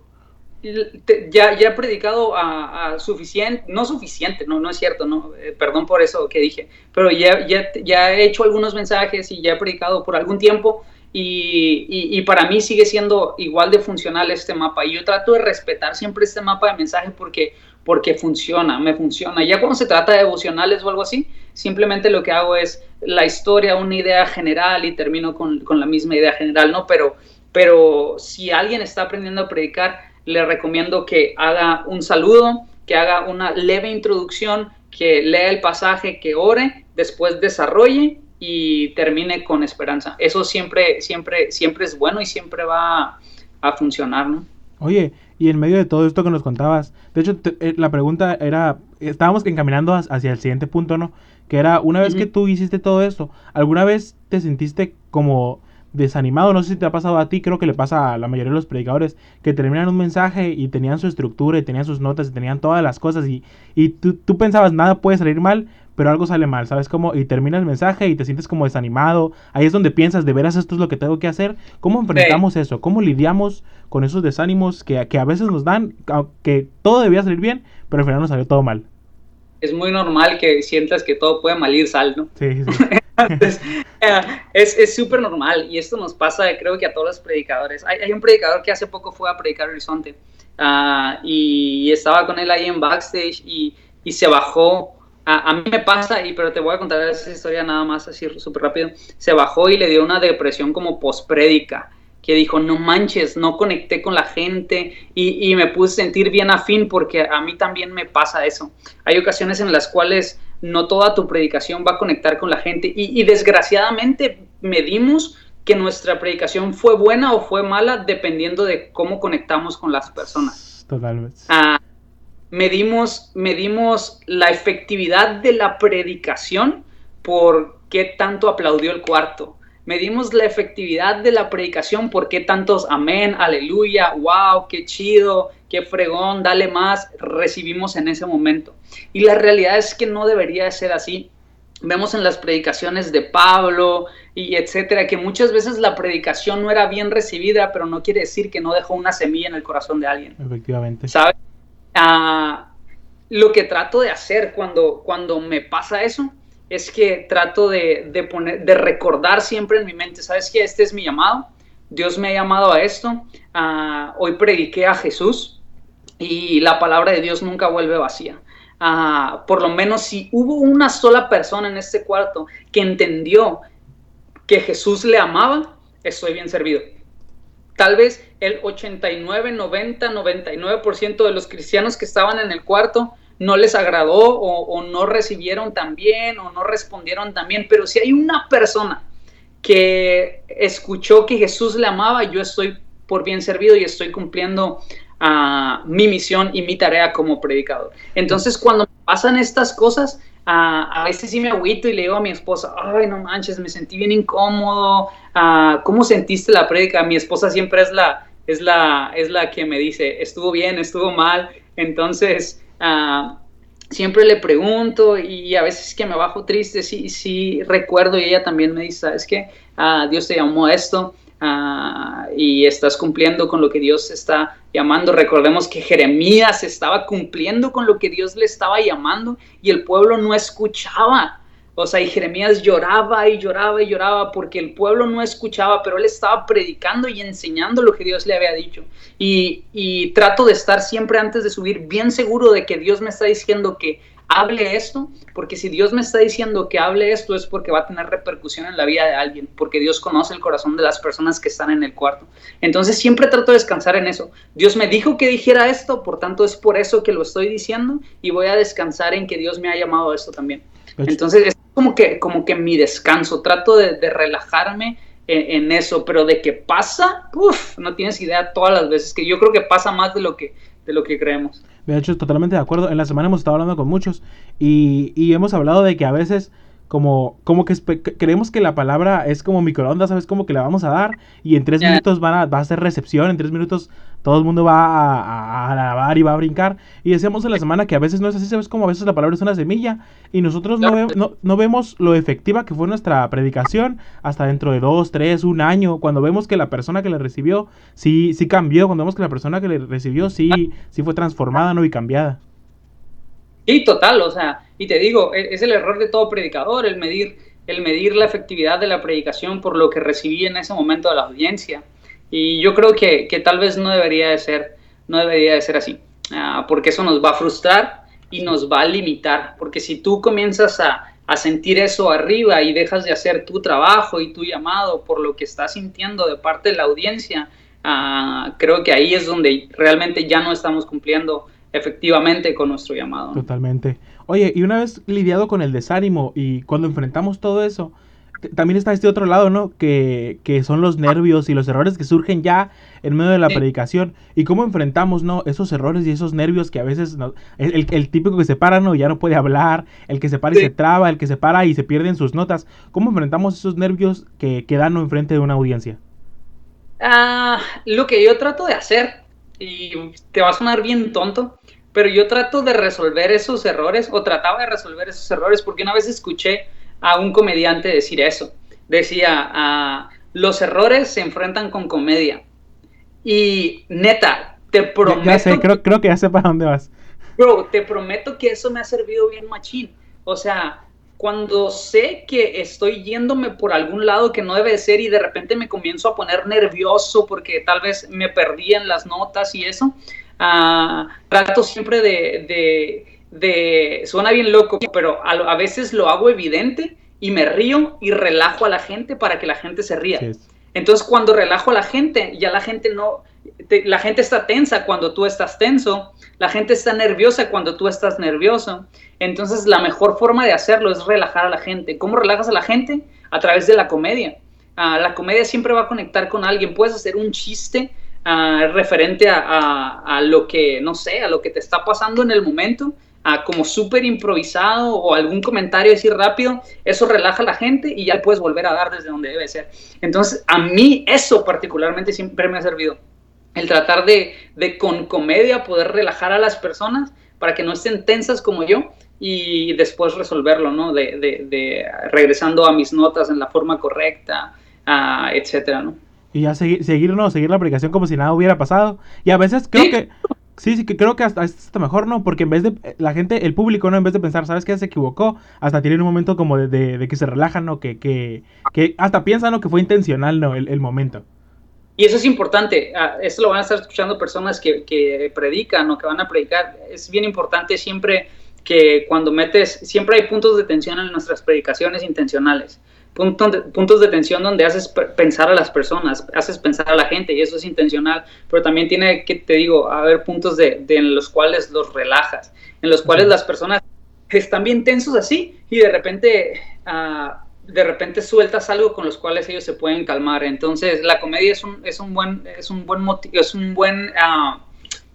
ya, ya he predicado a, suficiente, no suficiente, no, no es cierto, no, eh, perdón por eso que dije, pero ya, ya, ya, he hecho algunos mensajes y ya he predicado por algún tiempo y, y, para mí sigue siendo igual de funcional este mapa y yo trato de respetar siempre este mapa de mensajes porque, porque funciona, me funciona. Ya cuando se trata de devocionales o algo así, simplemente lo que hago es la historia, una idea general y termino con, con la misma idea general, ¿no? Pero pero si alguien está aprendiendo a predicar, le recomiendo que haga un saludo, que haga una leve introducción, que lea el pasaje, que ore, después desarrolle y termine con esperanza. Eso siempre, siempre, siempre es bueno y siempre va a, funcionar, ¿no? Oye, y en medio de todo esto que nos contabas, de hecho eh, la pregunta era, estábamos encaminando hacia el siguiente punto, ¿no? Que era, una vez que tú hiciste todo esto, ¿alguna vez te sentiste como desanimado, no sé si te ha pasado a ti, creo que le pasa a la mayoría de los predicadores, que terminan un mensaje y tenían su estructura y tenían sus notas y tenían todas las cosas y, y tú, pensabas nada puede salir mal, pero algo sale mal, ¿sabes cómo? Y termina el mensaje y te sientes como desanimado, ahí es donde piensas, de veras esto es lo que tengo que hacer, ¿cómo enfrentamos eso? ¿Cómo lidiamos con esos desánimos que, que a veces nos dan, que todo debía salir bien, pero al final nos salió todo mal? Es muy normal que sientas que todo puede mal ir sal, ¿no? Sí, sí. es súper normal y esto nos pasa creo que a todos los predicadores. Hay, un predicador que hace poco fue a predicar Horizonte ah, y estaba con él ahí en backstage y, y se bajó. A, mí me pasa, y, pero te voy a contar esa historia nada más así súper rápido. Se bajó y le dio una depresión como post-prédica que dijo, no manches, no conecté con la gente y, y, me puse a sentir bien afín porque a mí también me pasa eso. Hay ocasiones en las cuales no toda tu predicación va a conectar con la gente. Y, desgraciadamente medimos que nuestra predicación fue buena o fue mala dependiendo de cómo conectamos con las personas. Totalmente. Ah, medimos, medimos la efectividad de la predicación por qué tanto aplaudió el cuarto. Medimos la efectividad de la predicación por qué tantos amén, aleluya, wow, qué chido, qué fregón, dale más, recibimos en ese momento. Y la realidad es que no debería ser así. Vemos en las predicaciones de Pablo y etcétera que muchas veces la predicación no era bien recibida, pero no quiere decir que no dejó una semilla en el corazón de alguien. Efectivamente. ¿Sabes? Ah, lo que trato de hacer cuando, cuando me pasa eso es que trato de, de, poner, de recordar siempre en mi mente, ¿sabes qué? Este es mi llamado, Dios me ha llamado a esto, hoy prediqué a Jesús y la palabra de Dios nunca vuelve vacía. Por lo menos si hubo una sola persona en este cuarto que entendió que Jesús le amaba, estoy bien servido. Tal vez el 89, 90, 99% de los cristianos que estaban en el cuarto no les agradó o, no recibieron tan bien o no respondieron tan bien, pero si hay una persona que escuchó que Jesús le amaba, yo estoy por bien servido y estoy cumpliendo uh, mi misión y mi tarea como predicador. Entonces, cuando pasan estas cosas, uh, a veces sí me agüito y le digo a mi esposa, ay, no manches, me sentí bien incómodo, uh, ¿cómo sentiste la prédica? Mi esposa siempre es la, es, la, es la que me dice, estuvo bien, estuvo mal, entonces Ah, siempre le pregunto y a veces que me bajo triste, sí, sí recuerdo y ella también me dice, es que ah, Dios te llamó a esto ah, y estás cumpliendo con lo que Dios está llamando. Recordemos que Jeremías estaba cumpliendo con lo que Dios le estaba llamando y el pueblo no escuchaba. O sea, y Jeremías lloraba y lloraba y lloraba porque el pueblo no escuchaba, pero él estaba predicando y enseñando lo que Dios le había dicho. Y, y, trato de estar siempre antes de subir bien seguro de que Dios me está diciendo que hable esto, porque si Dios me está diciendo que hable esto es porque va a tener repercusión en la vida de alguien, porque Dios conoce el corazón de las personas que están en el cuarto. Entonces siempre trato de descansar en eso. Dios me dijo que dijera esto, por tanto es por eso que lo estoy diciendo y voy a descansar en que Dios me ha llamado a esto también. Entonces es como que, como que mi descanso, trato de, relajarme en, eso, pero de que pasa, uff, no tienes idea todas las veces, que yo creo que pasa más de lo que, de lo que creemos. De hecho, totalmente de acuerdo. En la semana hemos estado hablando con muchos y, y hemos hablado de que a veces como, como que creemos que la palabra es como microondas, ¿sabes? Como que le vamos a dar y en tres minutos van a, va a ser recepción, en tres minutos todo el mundo va a, a, lavar y va a brincar. Y decíamos en la semana que a veces no es así, ¿sabes? Como a veces la palabra es una semilla y nosotros no, no, no, vemos lo efectiva que fue nuestra predicación hasta dentro de dos, tres, un año, cuando vemos que la persona que le recibió sí, sí cambió, cuando vemos que la persona que le recibió sí, sí fue transformada, ¿no? Y cambiada. Sí, total, o sea, y te digo, e, es el error de todo predicador, el medir, el medir la efectividad de la predicación por lo que recibí en ese momento de la audiencia. Y yo creo que, que tal vez no debería de ser, no debería de ser así, ah, porque eso nos va a frustrar y nos va a limitar, porque si tú comienzas a, a sentir eso arriba y dejas de hacer tu trabajo y tu llamado por lo que estás sintiendo de parte de la audiencia, uh, creo que ahí es donde realmente ya no estamos cumpliendo efectivamente con nuestro llamado. Totalmente. Oye, y una vez lidiado con el desánimo y cuando enfrentamos todo eso, también está este otro lado, ¿no? Que, que, son los nervios y los errores que surgen ya en medio de la predicación. Y cómo enfrentamos, ¿no? Esos errores y esos nervios que a veces... el, el, típico que se para, ¿no? Ya no puede hablar, el que se para y se traba, el que se para y se pierden sus notas. ¿Cómo enfrentamos esos nervios que quedan enfrente de una audiencia? Ah, lo que yo trato de hacer, y te va a sonar bien tonto, pero yo trato de resolver esos errores o trataba de resolver esos errores porque una vez escuché a un comediante decir eso. Decía, ah, los errores se enfrentan con comedia. Y neta, te prometo... Ya, sé, creo, creo que ya sé para dónde vas. Bro, te prometo que eso me ha servido bien machín. O sea, cuando sé que estoy yéndome por algún lado que no debe ser y de repente me comienzo a poner nervioso porque tal vez me perdí en las notas y eso, uh, trato siempre de, de, suena bien loco, pero a, veces lo hago evidente y me río y relajo a la gente para que la gente se ría. Entonces cuando relajo a la gente, ya la gente no, la gente está tensa cuando tú estás tenso, la gente está nerviosa cuando tú estás nervioso. Entonces la mejor forma de hacerlo es relajar a la gente. ¿Cómo relajas a la gente? A través de la comedia. Ah, la comedia siempre va a conectar con alguien. Puedes hacer un chiste ah, referente a, a, lo que, no sé, a lo que te está pasando en el momento, como súper improvisado o algún comentario así rápido. Eso relaja a la gente y ya puedes volver a dar desde donde debe ser. Entonces, a mí eso particularmente siempre me ha servido el tratar de, de, con comedia poder relajar a las personas para que no estén tensas como yo y después resolverlo, ¿no? De, de, de regresando a mis notas en la forma correcta, uh, etcétera, ¿no? Y ya seguir, seguir, ¿no? Seguir la aplicación como si nada hubiera pasado. Y a veces creo que... Sí, sí, que creo que hasta, hasta mejor, ¿no? Porque en vez de la gente, el público, ¿no? En vez de pensar, ¿sabes qué? Se equivocó, hasta tienen un momento como de, de, que se relajan, ¿no? Que, que, que hasta piensan, ¿no? Que fue intencional, ¿no? El, el momento. Y eso es importante, ah, esto lo van a estar escuchando personas que, que, predican o que van a predicar. Es bien importante siempre que cuando metes, siempre hay puntos de tensión en nuestras predicaciones intencionales. Puntos de, puntos de tensión donde haces pensar a las personas, haces pensar a la gente y eso es intencional, pero también tiene que, te digo, haber puntos de, de en los cuales los relajas, en los cuales las personas están bien tensos así y de repente... Uh, de repente sueltas algo con los cuales ellos se pueden calmar. Entonces, la comedia es un, es un buen, es un buen, es un buen uh,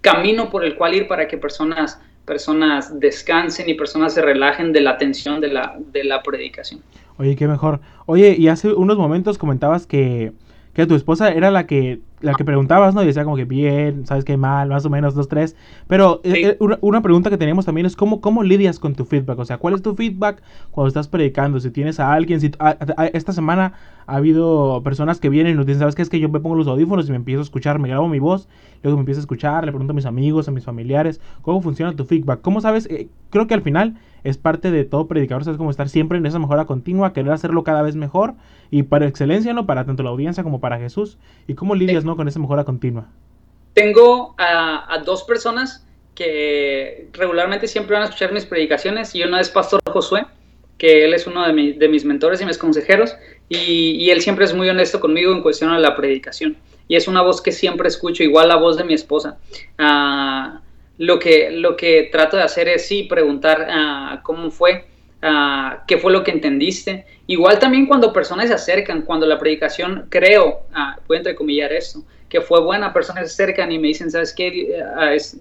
camino por el cual ir para que personas, personas descansen y personas se relajen de la tensión de la, de la predicación. Oye, qué mejor. Oye, y hace unos momentos comentabas que, que tu esposa era la que la que preguntabas, ¿no? Y decía como que bien, sabes qué mal, más o menos, dos, tres. Pero eh, eh, una, pregunta que teníamos también es cómo, cómo lidias con tu feedback. O sea, ¿cuál es tu feedback cuando estás predicando? Si tienes a alguien, si esta semana ha habido personas que vienen y nos dicen, ¿sabes qué? Es que yo me pongo los audífonos y me empiezo a escuchar, me grabo mi voz, luego me empiezo a escuchar, le pregunto a mis amigos, a mis familiares, ¿cómo funciona tu feedback? ¿Cómo sabes? Eh, creo que al final es parte de todo predicador, ¿sabes? Como estar siempre en esa mejora continua, querer hacerlo cada vez mejor y para excelencia, ¿no? Para tanto la audiencia como para Jesús. ¿Y cómo lidias, ¿no? Con esa mejora continua. Tengo a, a dos personas que regularmente siempre van a escuchar mis predicaciones y uno es Pastor Josué, que él es uno de, de mis mentores y mis consejeros y, y, él siempre es muy honesto conmigo en cuestión de la predicación y es una voz que siempre escucho, igual la voz de mi esposa. Uh, lo, que, lo que trato de hacer es sí preguntar uh, cómo fue, uh, qué fue lo que entendiste. Igual también cuando personas se acercan, cuando la predicación, creo, voy a entrecomillar esto, que fue buena, personas se acercan y me dicen, ¿sabes qué?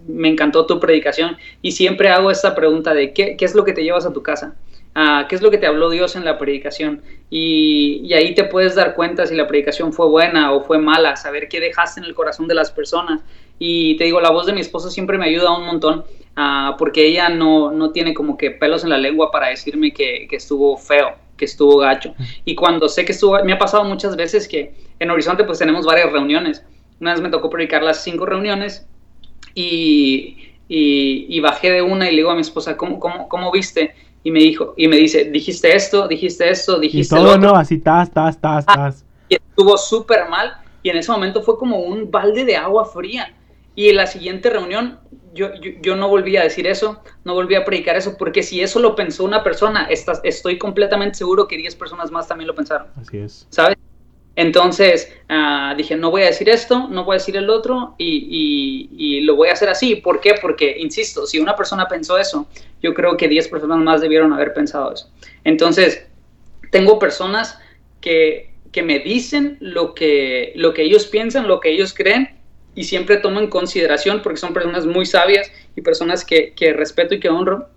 me encantó tu predicación. Y siempre hago esta pregunta de, ¿qué, qué es lo que te llevas a tu casa? Uh, qué es lo que te habló Dios en la predicación. Y, y, ahí te puedes dar cuenta si la predicación fue buena o fue mala, saber qué dejaste en el corazón de las personas. Y te digo, la voz de mi esposo siempre me ayuda un montón, uh, porque ella no, no tiene como que pelos en la lengua para decirme que, que estuvo feo, que estuvo gacho. Y cuando sé que estuvo, me ha pasado muchas veces que en Horizonte pues tenemos varias reuniones. Una vez me tocó predicar las cinco reuniones y, y, y bajé de una y le digo a mi esposa, ¿cómo, cómo, cómo viste? y me dijo, y me dice, dijiste esto, dijiste esto, dijiste y todo, no, así, tas, tas, tas, ah, tas. Y estuvo súper mal, y en ese momento fue como un balde de agua fría. Y en la siguiente reunión, yo, yo, yo, no volví a decir eso, no volví a predicar eso, porque si eso lo pensó una persona, estás, estoy completamente seguro que 10 personas más también lo pensaron. Así es. ¿Sabes? Entonces uh, dije, no voy a decir esto, no voy a decir el otro y, y, y, lo voy a hacer así. ¿Por qué? Porque, insisto, si una persona pensó eso, yo creo que 10 personas más debieron haber pensado eso. Entonces, tengo personas que, que me dicen lo que, lo que ellos piensan, lo que ellos creen y siempre tomo en consideración, porque son personas muy sabias y personas que, que respeto y que honro,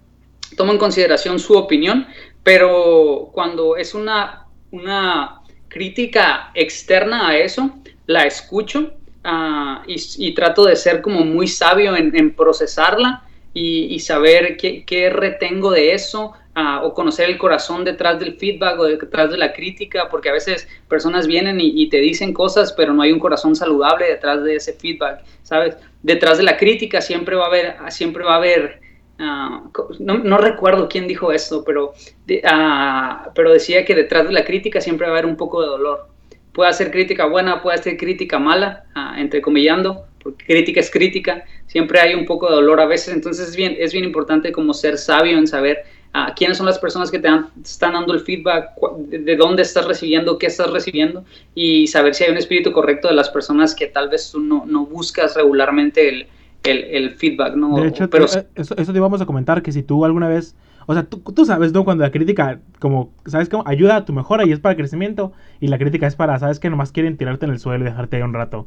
tomo en consideración su opinión, pero cuando es una... una crítica externa a eso, la escucho uh, y, trato de ser como muy sabio en, procesarla y, saber qué, retengo de eso uh, o conocer el corazón detrás del feedback o detrás de la crítica, porque a veces personas vienen y, y, te dicen cosas, pero no hay un corazón saludable detrás de ese feedback, ¿sabes? Detrás de la crítica siempre va a haber, siempre va a haber Uh, no, no, recuerdo quién dijo esto, pero, uh, pero decía que detrás de la crítica siempre va a haber un poco de dolor. Puede ser crítica buena, puede ser crítica mala, uh, entrecomillando, porque crítica es crítica, siempre hay un poco de dolor a veces, entonces es bien, es bien importante como ser sabio en saber ah, quiénes son las personas que te, están dando el feedback, de, dónde estás recibiendo, qué estás recibiendo y saber si hay un espíritu correcto de las personas que tal vez tú no, no buscas regularmente el, el, el, feedback, ¿no? De hecho, Pero, eso, eso te íbamos a comentar, que si tú alguna vez o sea, tú, tú, sabes, ¿no? Cuando la crítica, como, ¿sabes cómo? Ayuda a tu mejora y es para crecimiento. Y la crítica es para, ¿sabes? Que nomás quieren tirarte en el suelo y dejarte ahí un rato.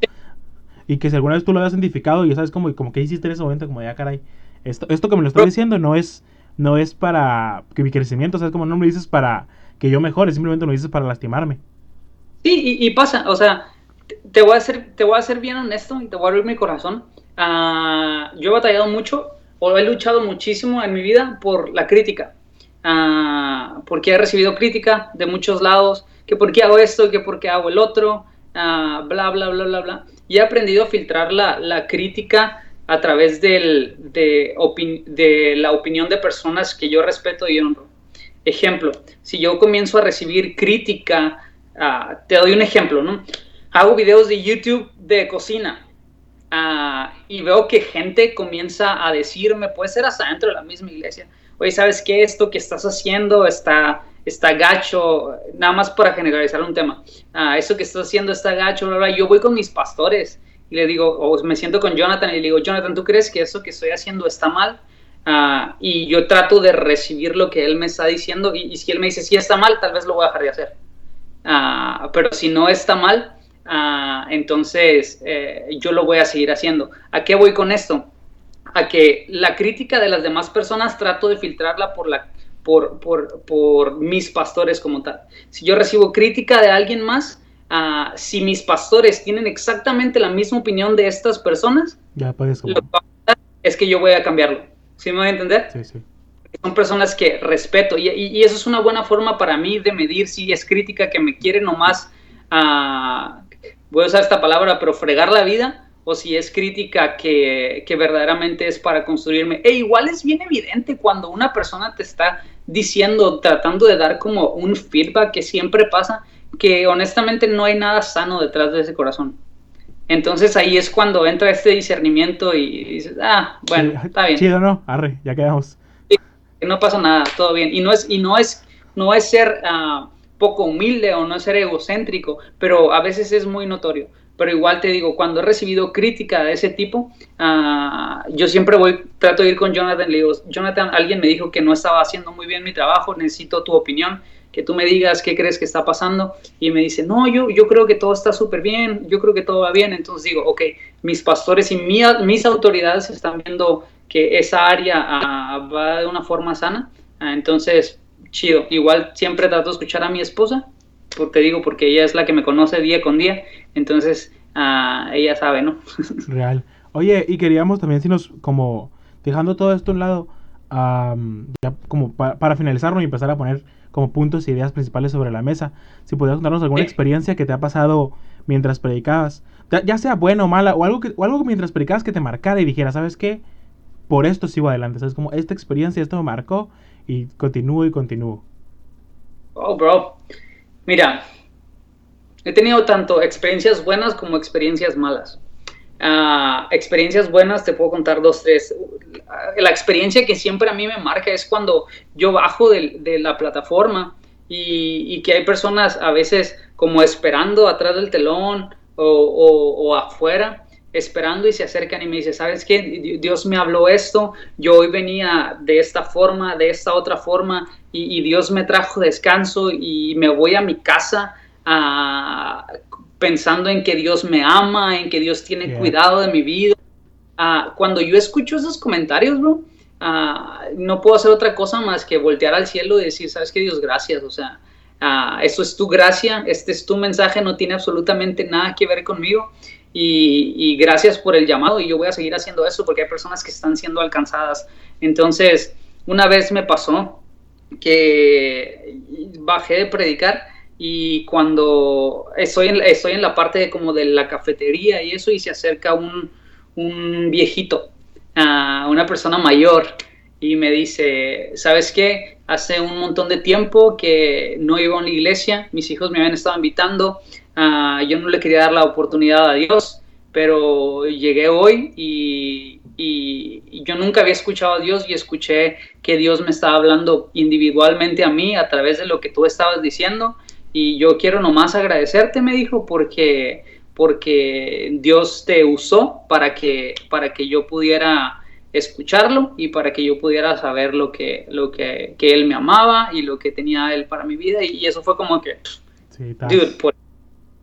Y que si alguna vez tú lo habías identificado y sabes como, como que hiciste en ese momento, como ya, caray. Esto, esto que me lo estoy diciendo no es, no es para que mi crecimiento, ¿sabes? Como no me dices para que yo mejore, simplemente me dices para lastimarme. Sí, y, pasa, o sea, te voy, a ser, te voy a ser bien honesto y te voy a abrir mi corazón. Uh, yo he batallado mucho o he luchado muchísimo en mi vida por la crítica, uh, porque he recibido crítica de muchos lados, que por qué hago esto, que por qué hago el otro, uh, bla, bla, bla, bla, bla. Y he aprendido a filtrar la, la crítica a través de, la opinión de personas que yo respeto y honro. Ejemplo, si yo comienzo a recibir crítica, uh, te doy un ejemplo, ¿no? Hago videos de YouTube de cocina Ah, y veo que gente comienza a decirme, puede ser hasta dentro de la misma iglesia, oye, ¿sabes qué? Esto que estás haciendo está, está gacho, nada más para generalizar un tema. Ah, eso que estás haciendo está gacho, bla, yo voy con mis pastores y le digo, o me siento con Jonathan y le digo, Jonathan, ¿tú crees que eso que estoy haciendo está mal? Ah, y yo trato de recibir lo que él me está diciendo y, si él me dice, sí está mal, tal vez lo voy a dejar de hacer. pero si no está mal, Ah, entonces, eh, yo lo voy a seguir haciendo. ¿A qué voy con esto? A que la crítica de las demás personas trato de filtrarla por, la, por, por, por mis pastores como tal. Si yo recibo crítica de alguien más, uh, si mis pastores tienen exactamente la misma opinión de estas personas, ya puedes es que yo voy a cambiarlo. ¿Sí me voy a entender? Sí, sí. Son personas que respeto y, y, eso es una buena forma para mí de medir si es crítica que me quiere nomás uh, voy a usar esta palabra, pero fregar la vida, o si es crítica que, que, verdaderamente es para construirme. E igual es bien evidente cuando una persona te está diciendo, tratando de dar como un feedback que siempre pasa, que honestamente no hay nada sano detrás de ese corazón. Entonces ahí es cuando entra este discernimiento y dices, ah, bueno, está bien. Chido, ¿no? Arre, ya quedamos. no pasa nada, todo bien. Y no es, y no es, no es ser... Uh, poco humilde o no ser egocéntrico, pero a veces es muy notorio. Pero igual te digo, cuando he recibido crítica de ese tipo, uh, yo siempre voy, trato de ir con Jonathan, le digo, Jonathan, alguien me dijo que no estaba haciendo muy bien mi trabajo, necesito tu opinión, que tú me digas qué crees que está pasando. Y me dice, no, yo, yo creo que todo está súper bien, yo creo que todo va bien. Entonces digo, ok, mis pastores y mi, mis autoridades están viendo que esa área uh, va de una forma sana. Uh, entonces, chido. Igual siempre trato de escuchar a mi esposa, porque digo, porque ella es la que me conoce día con día, entonces uh, ella sabe, ¿no? Real. Oye, y queríamos también, si nos, como, dejando todo esto a un lado, ya como para finalizarlo y empezar a poner como puntos e ideas principales sobre la mesa, si pudieras contarnos alguna experiencia que te ha pasado mientras predicabas, ya sea buena o mala, o algo que, o algo mientras predicabas que te marcara y dijera, ¿sabes qué? Por esto sigo adelante, ¿sabes? Como esta experiencia, esto me marcó y continúo y continúo. Oh, bro. Mira, he tenido tanto experiencias buenas como experiencias malas. Uh, experiencias buenas, te puedo contar dos, tres. La experiencia que siempre a mí me marca es cuando yo bajo de, de la plataforma y, y, que hay personas a veces como esperando atrás del telón o, o, o afuera esperando y se acercan y me dicen, ¿sabes qué? Dios me habló esto, yo hoy venía de esta forma, de esta otra forma, y, Dios me trajo descanso y me voy a mi casa ah, pensando en que Dios me ama, en que Dios tiene cuidado de mi vida. Ah, cuando yo escucho esos comentarios, bro, ah, no puedo hacer otra cosa más que voltear al cielo y decir, ¿sabes qué? Dios, gracias, o sea, eso es tu gracia, este es tu mensaje, no tiene absolutamente nada que ver conmigo. Y, gracias por el llamado y yo voy a seguir haciendo eso porque hay personas que están siendo alcanzadas. Entonces, una vez me pasó que bajé de predicar y cuando estoy en, estoy en la parte de como de la cafetería y eso y se acerca un, un viejito, a una persona mayor y me dice, ¿sabes qué? Hace un montón de tiempo que no iba a la iglesia, mis hijos me habían estado invitando, Ah, yo no le quería dar la oportunidad a Dios, pero llegué hoy y, y, yo nunca había escuchado a Dios y escuché que Dios me estaba hablando individualmente a mí a través de lo que tú estabas diciendo y yo quiero nomás agradecerte, me dijo, porque, porque Dios te usó para que, para que yo pudiera escucharlo y para que yo pudiera saber lo que, lo que, que él me amaba y lo que tenía él para mi vida y, eso fue como que, sí, por,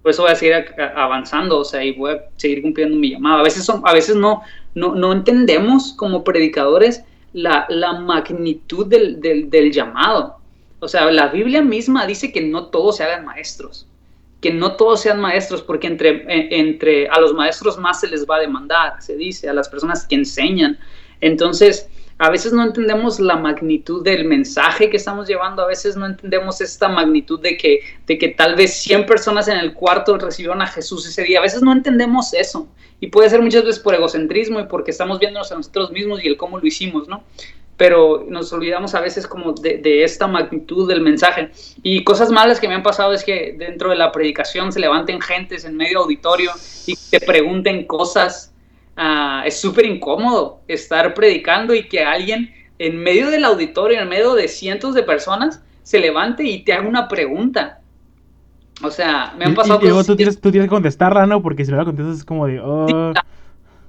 eso voy a seguir avanzando, o sea, y voy a seguir cumpliendo mi llamado. A veces, son, a veces no, no, no entendemos como predicadores la, la magnitud del, del, del, llamado. O sea, la Biblia misma dice que no todos se hagan maestros, que no todos sean maestros, porque entre, e, entre a los maestros más se les va a demandar, se dice, a las personas que enseñan. Entonces, a veces no entendemos la magnitud del mensaje que estamos llevando, a veces no entendemos esta magnitud de que, de que tal vez 100 personas en el cuarto recibieron a Jesús ese día, a veces no entendemos eso. Y puede ser muchas veces por egocentrismo y porque estamos viéndonos a nosotros mismos y el cómo lo hicimos, ¿no? Pero nos olvidamos a veces como de, de esta magnitud del mensaje. Y cosas malas que me han pasado es que dentro de la predicación se levanten gentes en medio auditorio y te pregunten cosas Ah, es súper incómodo estar predicando y que alguien en medio del auditorio, en medio de cientos de personas, se levante y te haga una pregunta. O sea, me han pasado y, tú, tienes, tú tienes que contestarla, ¿no? Porque si no la contestas es como de... Oh".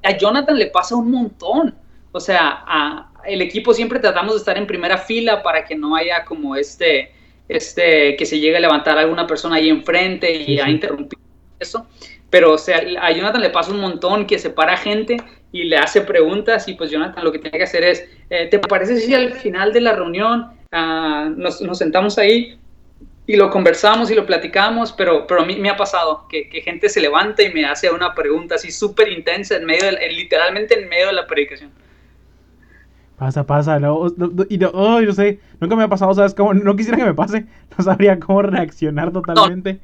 a, Jonathan le pasa un montón. O sea, a, el equipo siempre tratamos de estar en primera fila para que no haya como este, este, que se llegue a levantar alguna persona ahí enfrente y a interrumpir eso pero o sea, a Jonathan le pasa un montón que se para gente y le hace preguntas y pues Jonathan lo que tiene que hacer es, eh, ¿te parece si al final de la reunión ah, nos, nos, sentamos ahí y lo conversamos y lo platicamos? Pero, pero a mí me ha pasado que, que gente se levanta y me hace una pregunta así súper intensa en medio, de, literalmente en medio de la predicación. Pasa, pasa, no, y no, oh, yo sé, nunca me ha pasado, ¿sabes? Como, no quisiera que me pase, no sabría cómo reaccionar totalmente.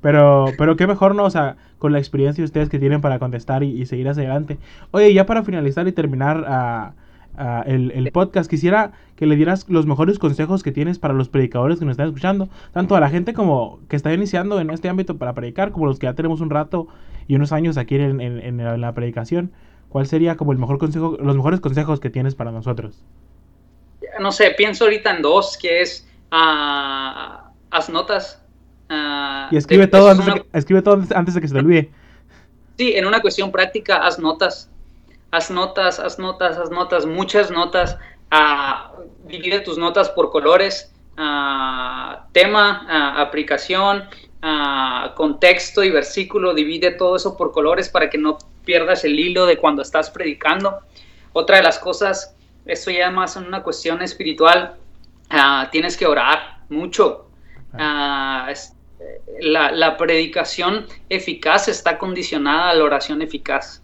pero, pero qué mejor, ¿no? O sea, con la experiencia de ustedes que tienen para contestar y, seguir hacia adelante. Oye, ya para finalizar y terminar ah, ah, el, podcast, quisiera que le dieras los mejores consejos que tienes para los predicadores que nos están escuchando, tanto a la gente como que está iniciando en este ámbito para predicar, como los que ya tenemos un rato y unos años aquí en, en, la predicación. ¿Cuál sería como el mejor consejo, los mejores consejos que tienes para nosotros? No sé, pienso ahorita en dos, que es uh, haz notas Ah, y escribe todo, antes de que, escribe todo antes de que se te olvide. Sí, en una cuestión práctica, haz notas. Haz notas, haz notas, haz notas, muchas notas. Uh, divide tus notas por colores, tema, aplicación, contexto y versículo. Divide todo eso por colores para que no pierdas el hilo de cuando estás predicando. Otra de las cosas, esto ya más en una cuestión espiritual, tienes que orar mucho. Uh, la, predicación eficaz está condicionada a la oración eficaz.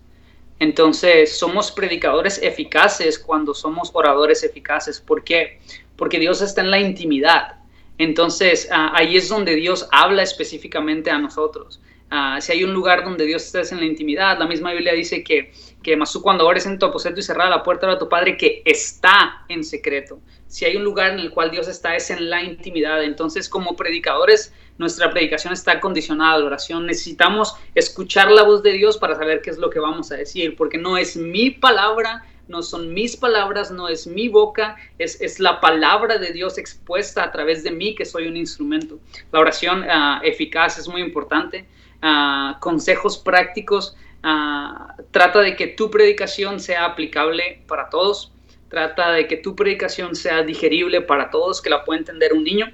Entonces, somos predicadores eficaces cuando somos oradores eficaces. ¿Por qué? Porque Dios está en la intimidad. Entonces, ah, ahí es donde Dios habla específicamente a nosotros. Ah, si hay un lugar donde Dios está en la intimidad, la misma Biblia dice que, que más tú cuando ores en tu aposento y cerrada la puerta de tu Padre que está en secreto. Si hay un lugar en el cual Dios está es en la intimidad. Entonces, como predicadores, nuestra predicación está condicionada a la oración. Necesitamos escuchar la voz de Dios para saber qué es lo que vamos a decir, porque no es mi palabra, no son mis palabras, no es mi boca, es, es la palabra de Dios expuesta a través de mí que soy un instrumento. La oración uh, eficaz es muy importante. Uh, consejos prácticos. Uh, trata de que tu predicación sea aplicable para todos. Trata de que tu predicación sea digerible para todos, que la pueda entender un niño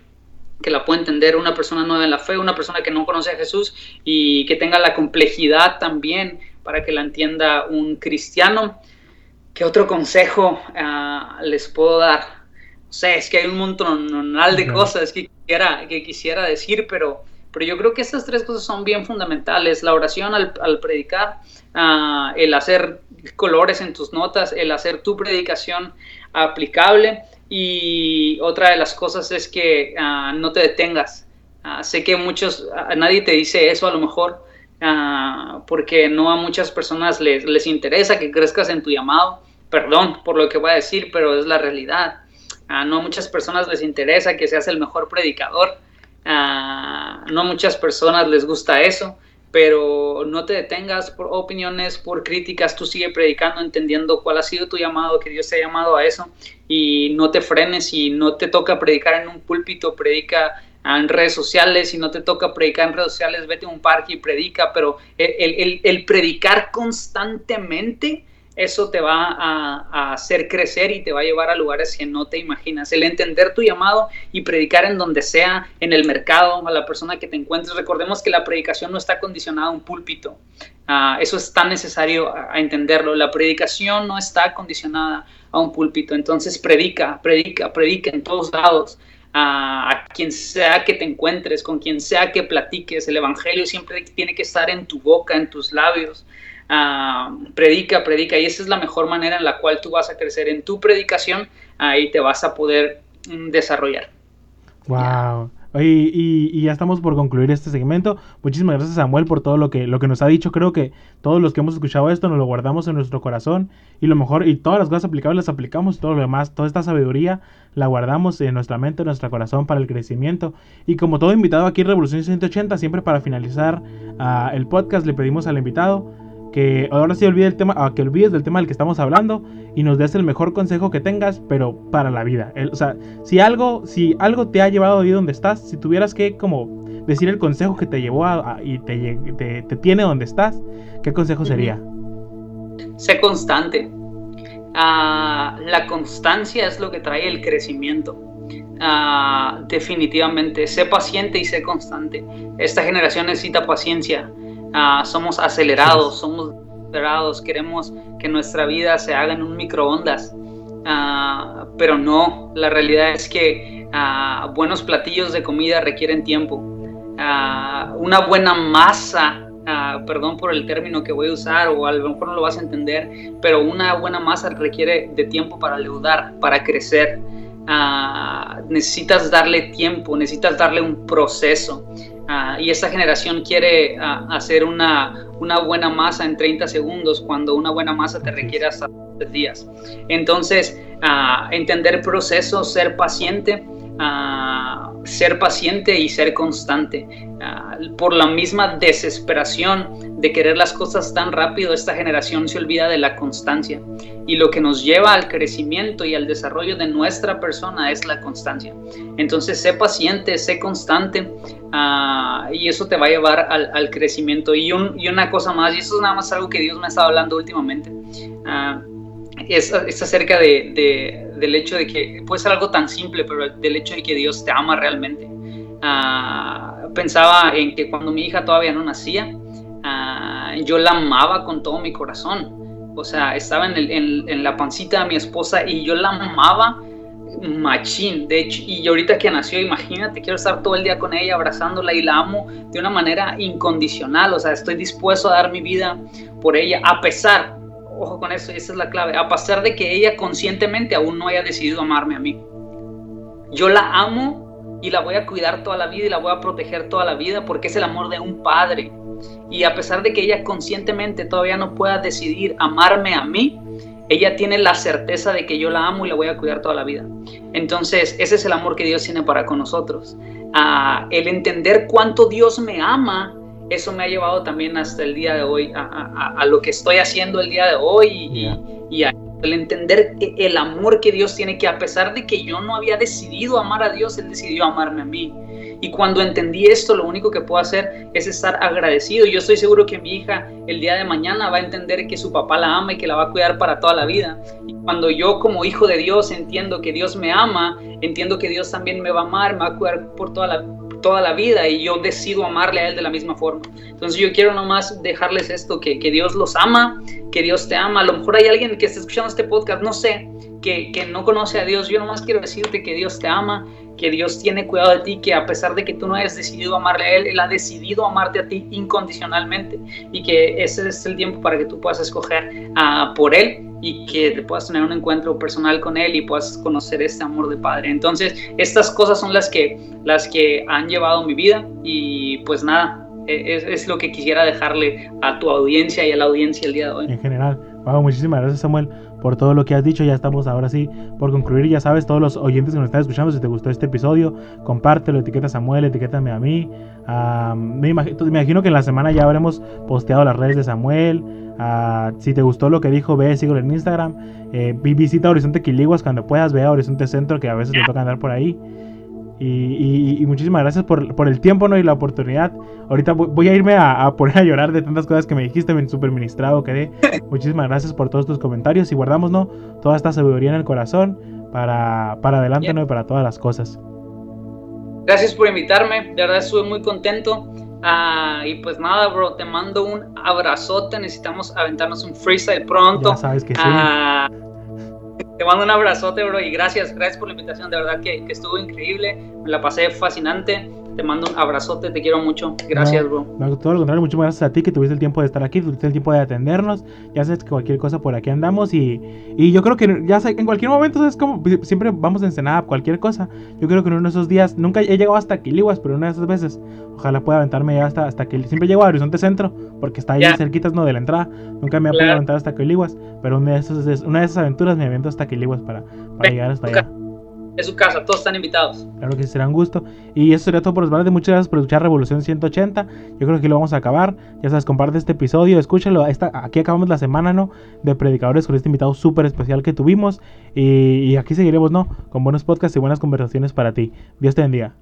que la pueda entender una persona nueva en la fe, una persona que no conoce a Jesús y que tenga la complejidad también para que la entienda un cristiano. ¿Qué otro consejo uh, les puedo dar? No sé, es que hay un montón de cosas que quisiera, que quisiera decir, pero, pero yo creo que estas tres cosas son bien fundamentales. La oración al, predicar, uh, el hacer colores en tus notas, el hacer tu predicación aplicable y otra de las cosas es que ah, no te detengas. Ah, sé que muchos, a nadie te dice eso a lo mejor, ah, porque no a muchas personas les, les, interesa que crezcas en tu llamado. Perdón por lo que voy a decir, pero es la realidad. no a muchas personas les interesa que seas el mejor predicador. No a muchas personas les gusta eso. pero no te detengas por opiniones, por críticas, tú sigue predicando, entendiendo cuál ha sido tu llamado, que Dios te ha llamado a eso, y no te frenes, y no te toca predicar en un púlpito, predica en redes sociales, si no te toca predicar en redes sociales, vete a un parque y predica, pero el, el predicar constantemente eso te va a, hacer crecer y te va a llevar a lugares que no te imaginas. El entender tu llamado y predicar en donde sea, en el mercado, a la persona que te encuentres. Recordemos que la predicación no está condicionada a un púlpito. Ah, eso es tan necesario a, entenderlo. La predicación no está condicionada a un púlpito. Entonces predica, predica, predica en todos lados. a quien sea que te encuentres, con quien sea que platiques, el Evangelio siempre tiene que estar en tu boca, en tus labios. Ah, predica, predica, y esa es la mejor manera en la cual tú vas a crecer en tu predicación, ahí te vas a poder mm, desarrollar. Wow. Y, ya estamos por concluir este segmento. Muchísimas gracias Samuel por todo lo que, lo que nos ha dicho. Creo que todos los que hemos escuchado esto nos lo guardamos en nuestro corazón y lo mejor, y todas las cosas aplicables las aplicamos, todo lo demás, toda esta sabiduría la guardamos en nuestra mente, en nuestro corazón para el crecimiento. Y como todo invitado aquí en Revolución 180, siempre para finalizar ah, el podcast le pedimos al invitado que ahora sí olvide el tema, a que olvides del tema del que estamos hablando y nos des el mejor consejo que tengas, pero para la vida. o sea, si algo, si algo te ha llevado ahí donde estás, si tuvieras que como decir el consejo que te llevó a, y te, te, tiene donde estás, ¿qué consejo sería? Sé constante. Ah, la constancia es lo que trae el crecimiento. Ah, definitivamente, sé paciente y sé constante. Esta generación necesita paciencia. Ah, somos acelerados, somos acelerados, queremos que nuestra vida se haga en un microondas. Uh, pero no, la realidad es que uh, buenos platillos de comida requieren tiempo. una buena masa, perdón por el término que voy a usar o a lo mejor no lo vas a entender, pero una buena masa requiere de tiempo para leudar, para crecer. necesitas darle tiempo, necesitas darle un proceso. Ah, y esta generación quiere ah, hacer una, una, buena masa en 30 segundos cuando una buena masa te requiere hasta 3 días. Entonces, uh, entender proceso, ser paciente, ser paciente y ser constante. por la misma desesperación de querer las cosas tan rápido, esta generación se olvida de la constancia. Y lo que nos lleva al crecimiento y al desarrollo de nuestra persona es la constancia. Entonces, sé paciente, sé constante uh, y eso te va a llevar al, crecimiento. Y, un, y, una cosa más, y eso es nada más algo que Dios me ha estado hablando últimamente, uh, es, es, acerca de, de, del hecho de que puede ser algo tan simple, pero del hecho de que Dios te ama realmente. Uh, pensaba en que cuando mi hija todavía no nacía, yo la amaba con todo mi corazón. O sea, estaba en, en la pancita de mi esposa y yo la amaba machín, de hecho, y ahorita que nació, imagínate, quiero estar todo el día con ella, abrazándola y la amo de una manera incondicional, o sea, estoy dispuesto a dar mi vida por ella, a pesar, ojo con eso, esa es la clave, a pesar de que ella conscientemente aún no haya decidido amarme a mí. Yo la amo y la voy a cuidar toda la vida y la voy a proteger toda la vida porque es el amor de un padre. Y a pesar de que ella conscientemente todavía no pueda decidir amarme a mí, ella tiene la certeza de que yo la amo y la voy a cuidar toda la vida. Entonces, ese es el amor que Dios tiene para con nosotros. Ah, el entender cuánto Dios me ama, eso me ha llevado también hasta el día de hoy, a, lo que estoy haciendo el día de hoy y, y el entender el amor que Dios tiene, que a pesar de que yo no había decidido amar a Dios, Él decidió amarme a mí. Y cuando entendí esto, lo único que puedo hacer es estar agradecido. Yo estoy seguro que mi hija el día de mañana va a entender que su papá la ama y que la va a cuidar para toda la vida. Y cuando yo como hijo de Dios entiendo que Dios me ama, entiendo que Dios también me va a amar, me va a cuidar por toda la, toda la vida y yo decido amarle a Él de la misma forma. Entonces yo quiero nomás dejarles esto, que, que Dios los ama, que Dios te ama. A lo mejor hay alguien que está escuchando este podcast, no sé, que, que no conoce a Dios. Yo nomás quiero decirte que Dios te ama, que Dios tiene cuidado de ti, que a pesar de que tú no hayas decidido amarle a Él, Él ha decidido amarte a ti incondicionalmente y que ese es el tiempo para que tú puedas escoger uh, por Él y que te puedas tener un encuentro personal con Él y puedas conocer este amor de Padre. Entonces, estas cosas son las que, las que han llevado mi vida y pues nada, e, es, es lo que quisiera dejarle a tu audiencia y a la audiencia el día de hoy. En general, wow, muchísimas gracias Samuel por todo lo que has dicho. Ya estamos ahora sí por concluir. Ya sabes, todos los oyentes que nos están escuchando, si te gustó este episodio, compártelo, etiqueta a Samuel, etiquétame a mí. me, imagino, me, imagino, que en la semana ya habremos posteado las redes de Samuel. si te gustó lo que dijo, ve, síguelo en Instagram. Eh, visita Horizonte Quiliguas cuando puedas, ve a Horizonte Centro, que a veces te toca andar por ahí. Y, muchísimas gracias por, el tiempo ¿no? y la oportunidad. Ahorita voy a irme a, poner a llorar de tantas cosas que me dijiste, me super ministrado quedé. Muchísimas gracias por todos tus comentarios y guardamos ¿no? toda esta sabiduría en el corazón para, para adelante ¿no? y para todas las cosas. Gracias por invitarme, de verdad estuve muy contento. Ah, y pues nada, bro, te mando un abrazote. Necesitamos aventarnos un freestyle pronto. Ya sabes que sí. Ah, te mando un abrazote, bro, y gracias, gracias por la invitación, de verdad que, que estuvo increíble, me la pasé fascinante. Te mando un abrazote, te quiero mucho. Gracias, bro. todo lo contrario, muchas gracias a ti que tuviste el tiempo de estar aquí, tuviste el tiempo de atendernos. Ya sabes que cualquier cosa por aquí andamos y, y yo creo que ya sé, en cualquier momento es como siempre vamos a Ensenada, cualquier cosa. Yo creo que en uno de esos días, nunca he llegado hasta Quiliguas, pero una de esas veces, ojalá pueda aventarme hasta, hasta que siempre llego a Horizonte Centro, porque está ahí cerquitas no de la entrada. Nunca me ha podido aventar hasta Quiliguas, pero una de, esas, una de esas aventuras me aviento hasta Quiliguas para, para llegar hasta allá es su casa, todos están invitados. Claro que será un gusto. Y eso sería todo por los Muchas gracias por escuchar Revolución 180. Yo creo que lo vamos a acabar. Ya sabes, comparte este episodio, escúchalo. aquí acabamos la semana, ¿no? De predicadores con este invitado súper especial que tuvimos. Y, y aquí seguiremos, ¿no? Con buenos podcasts y buenas conversaciones para ti. Dios te bendiga.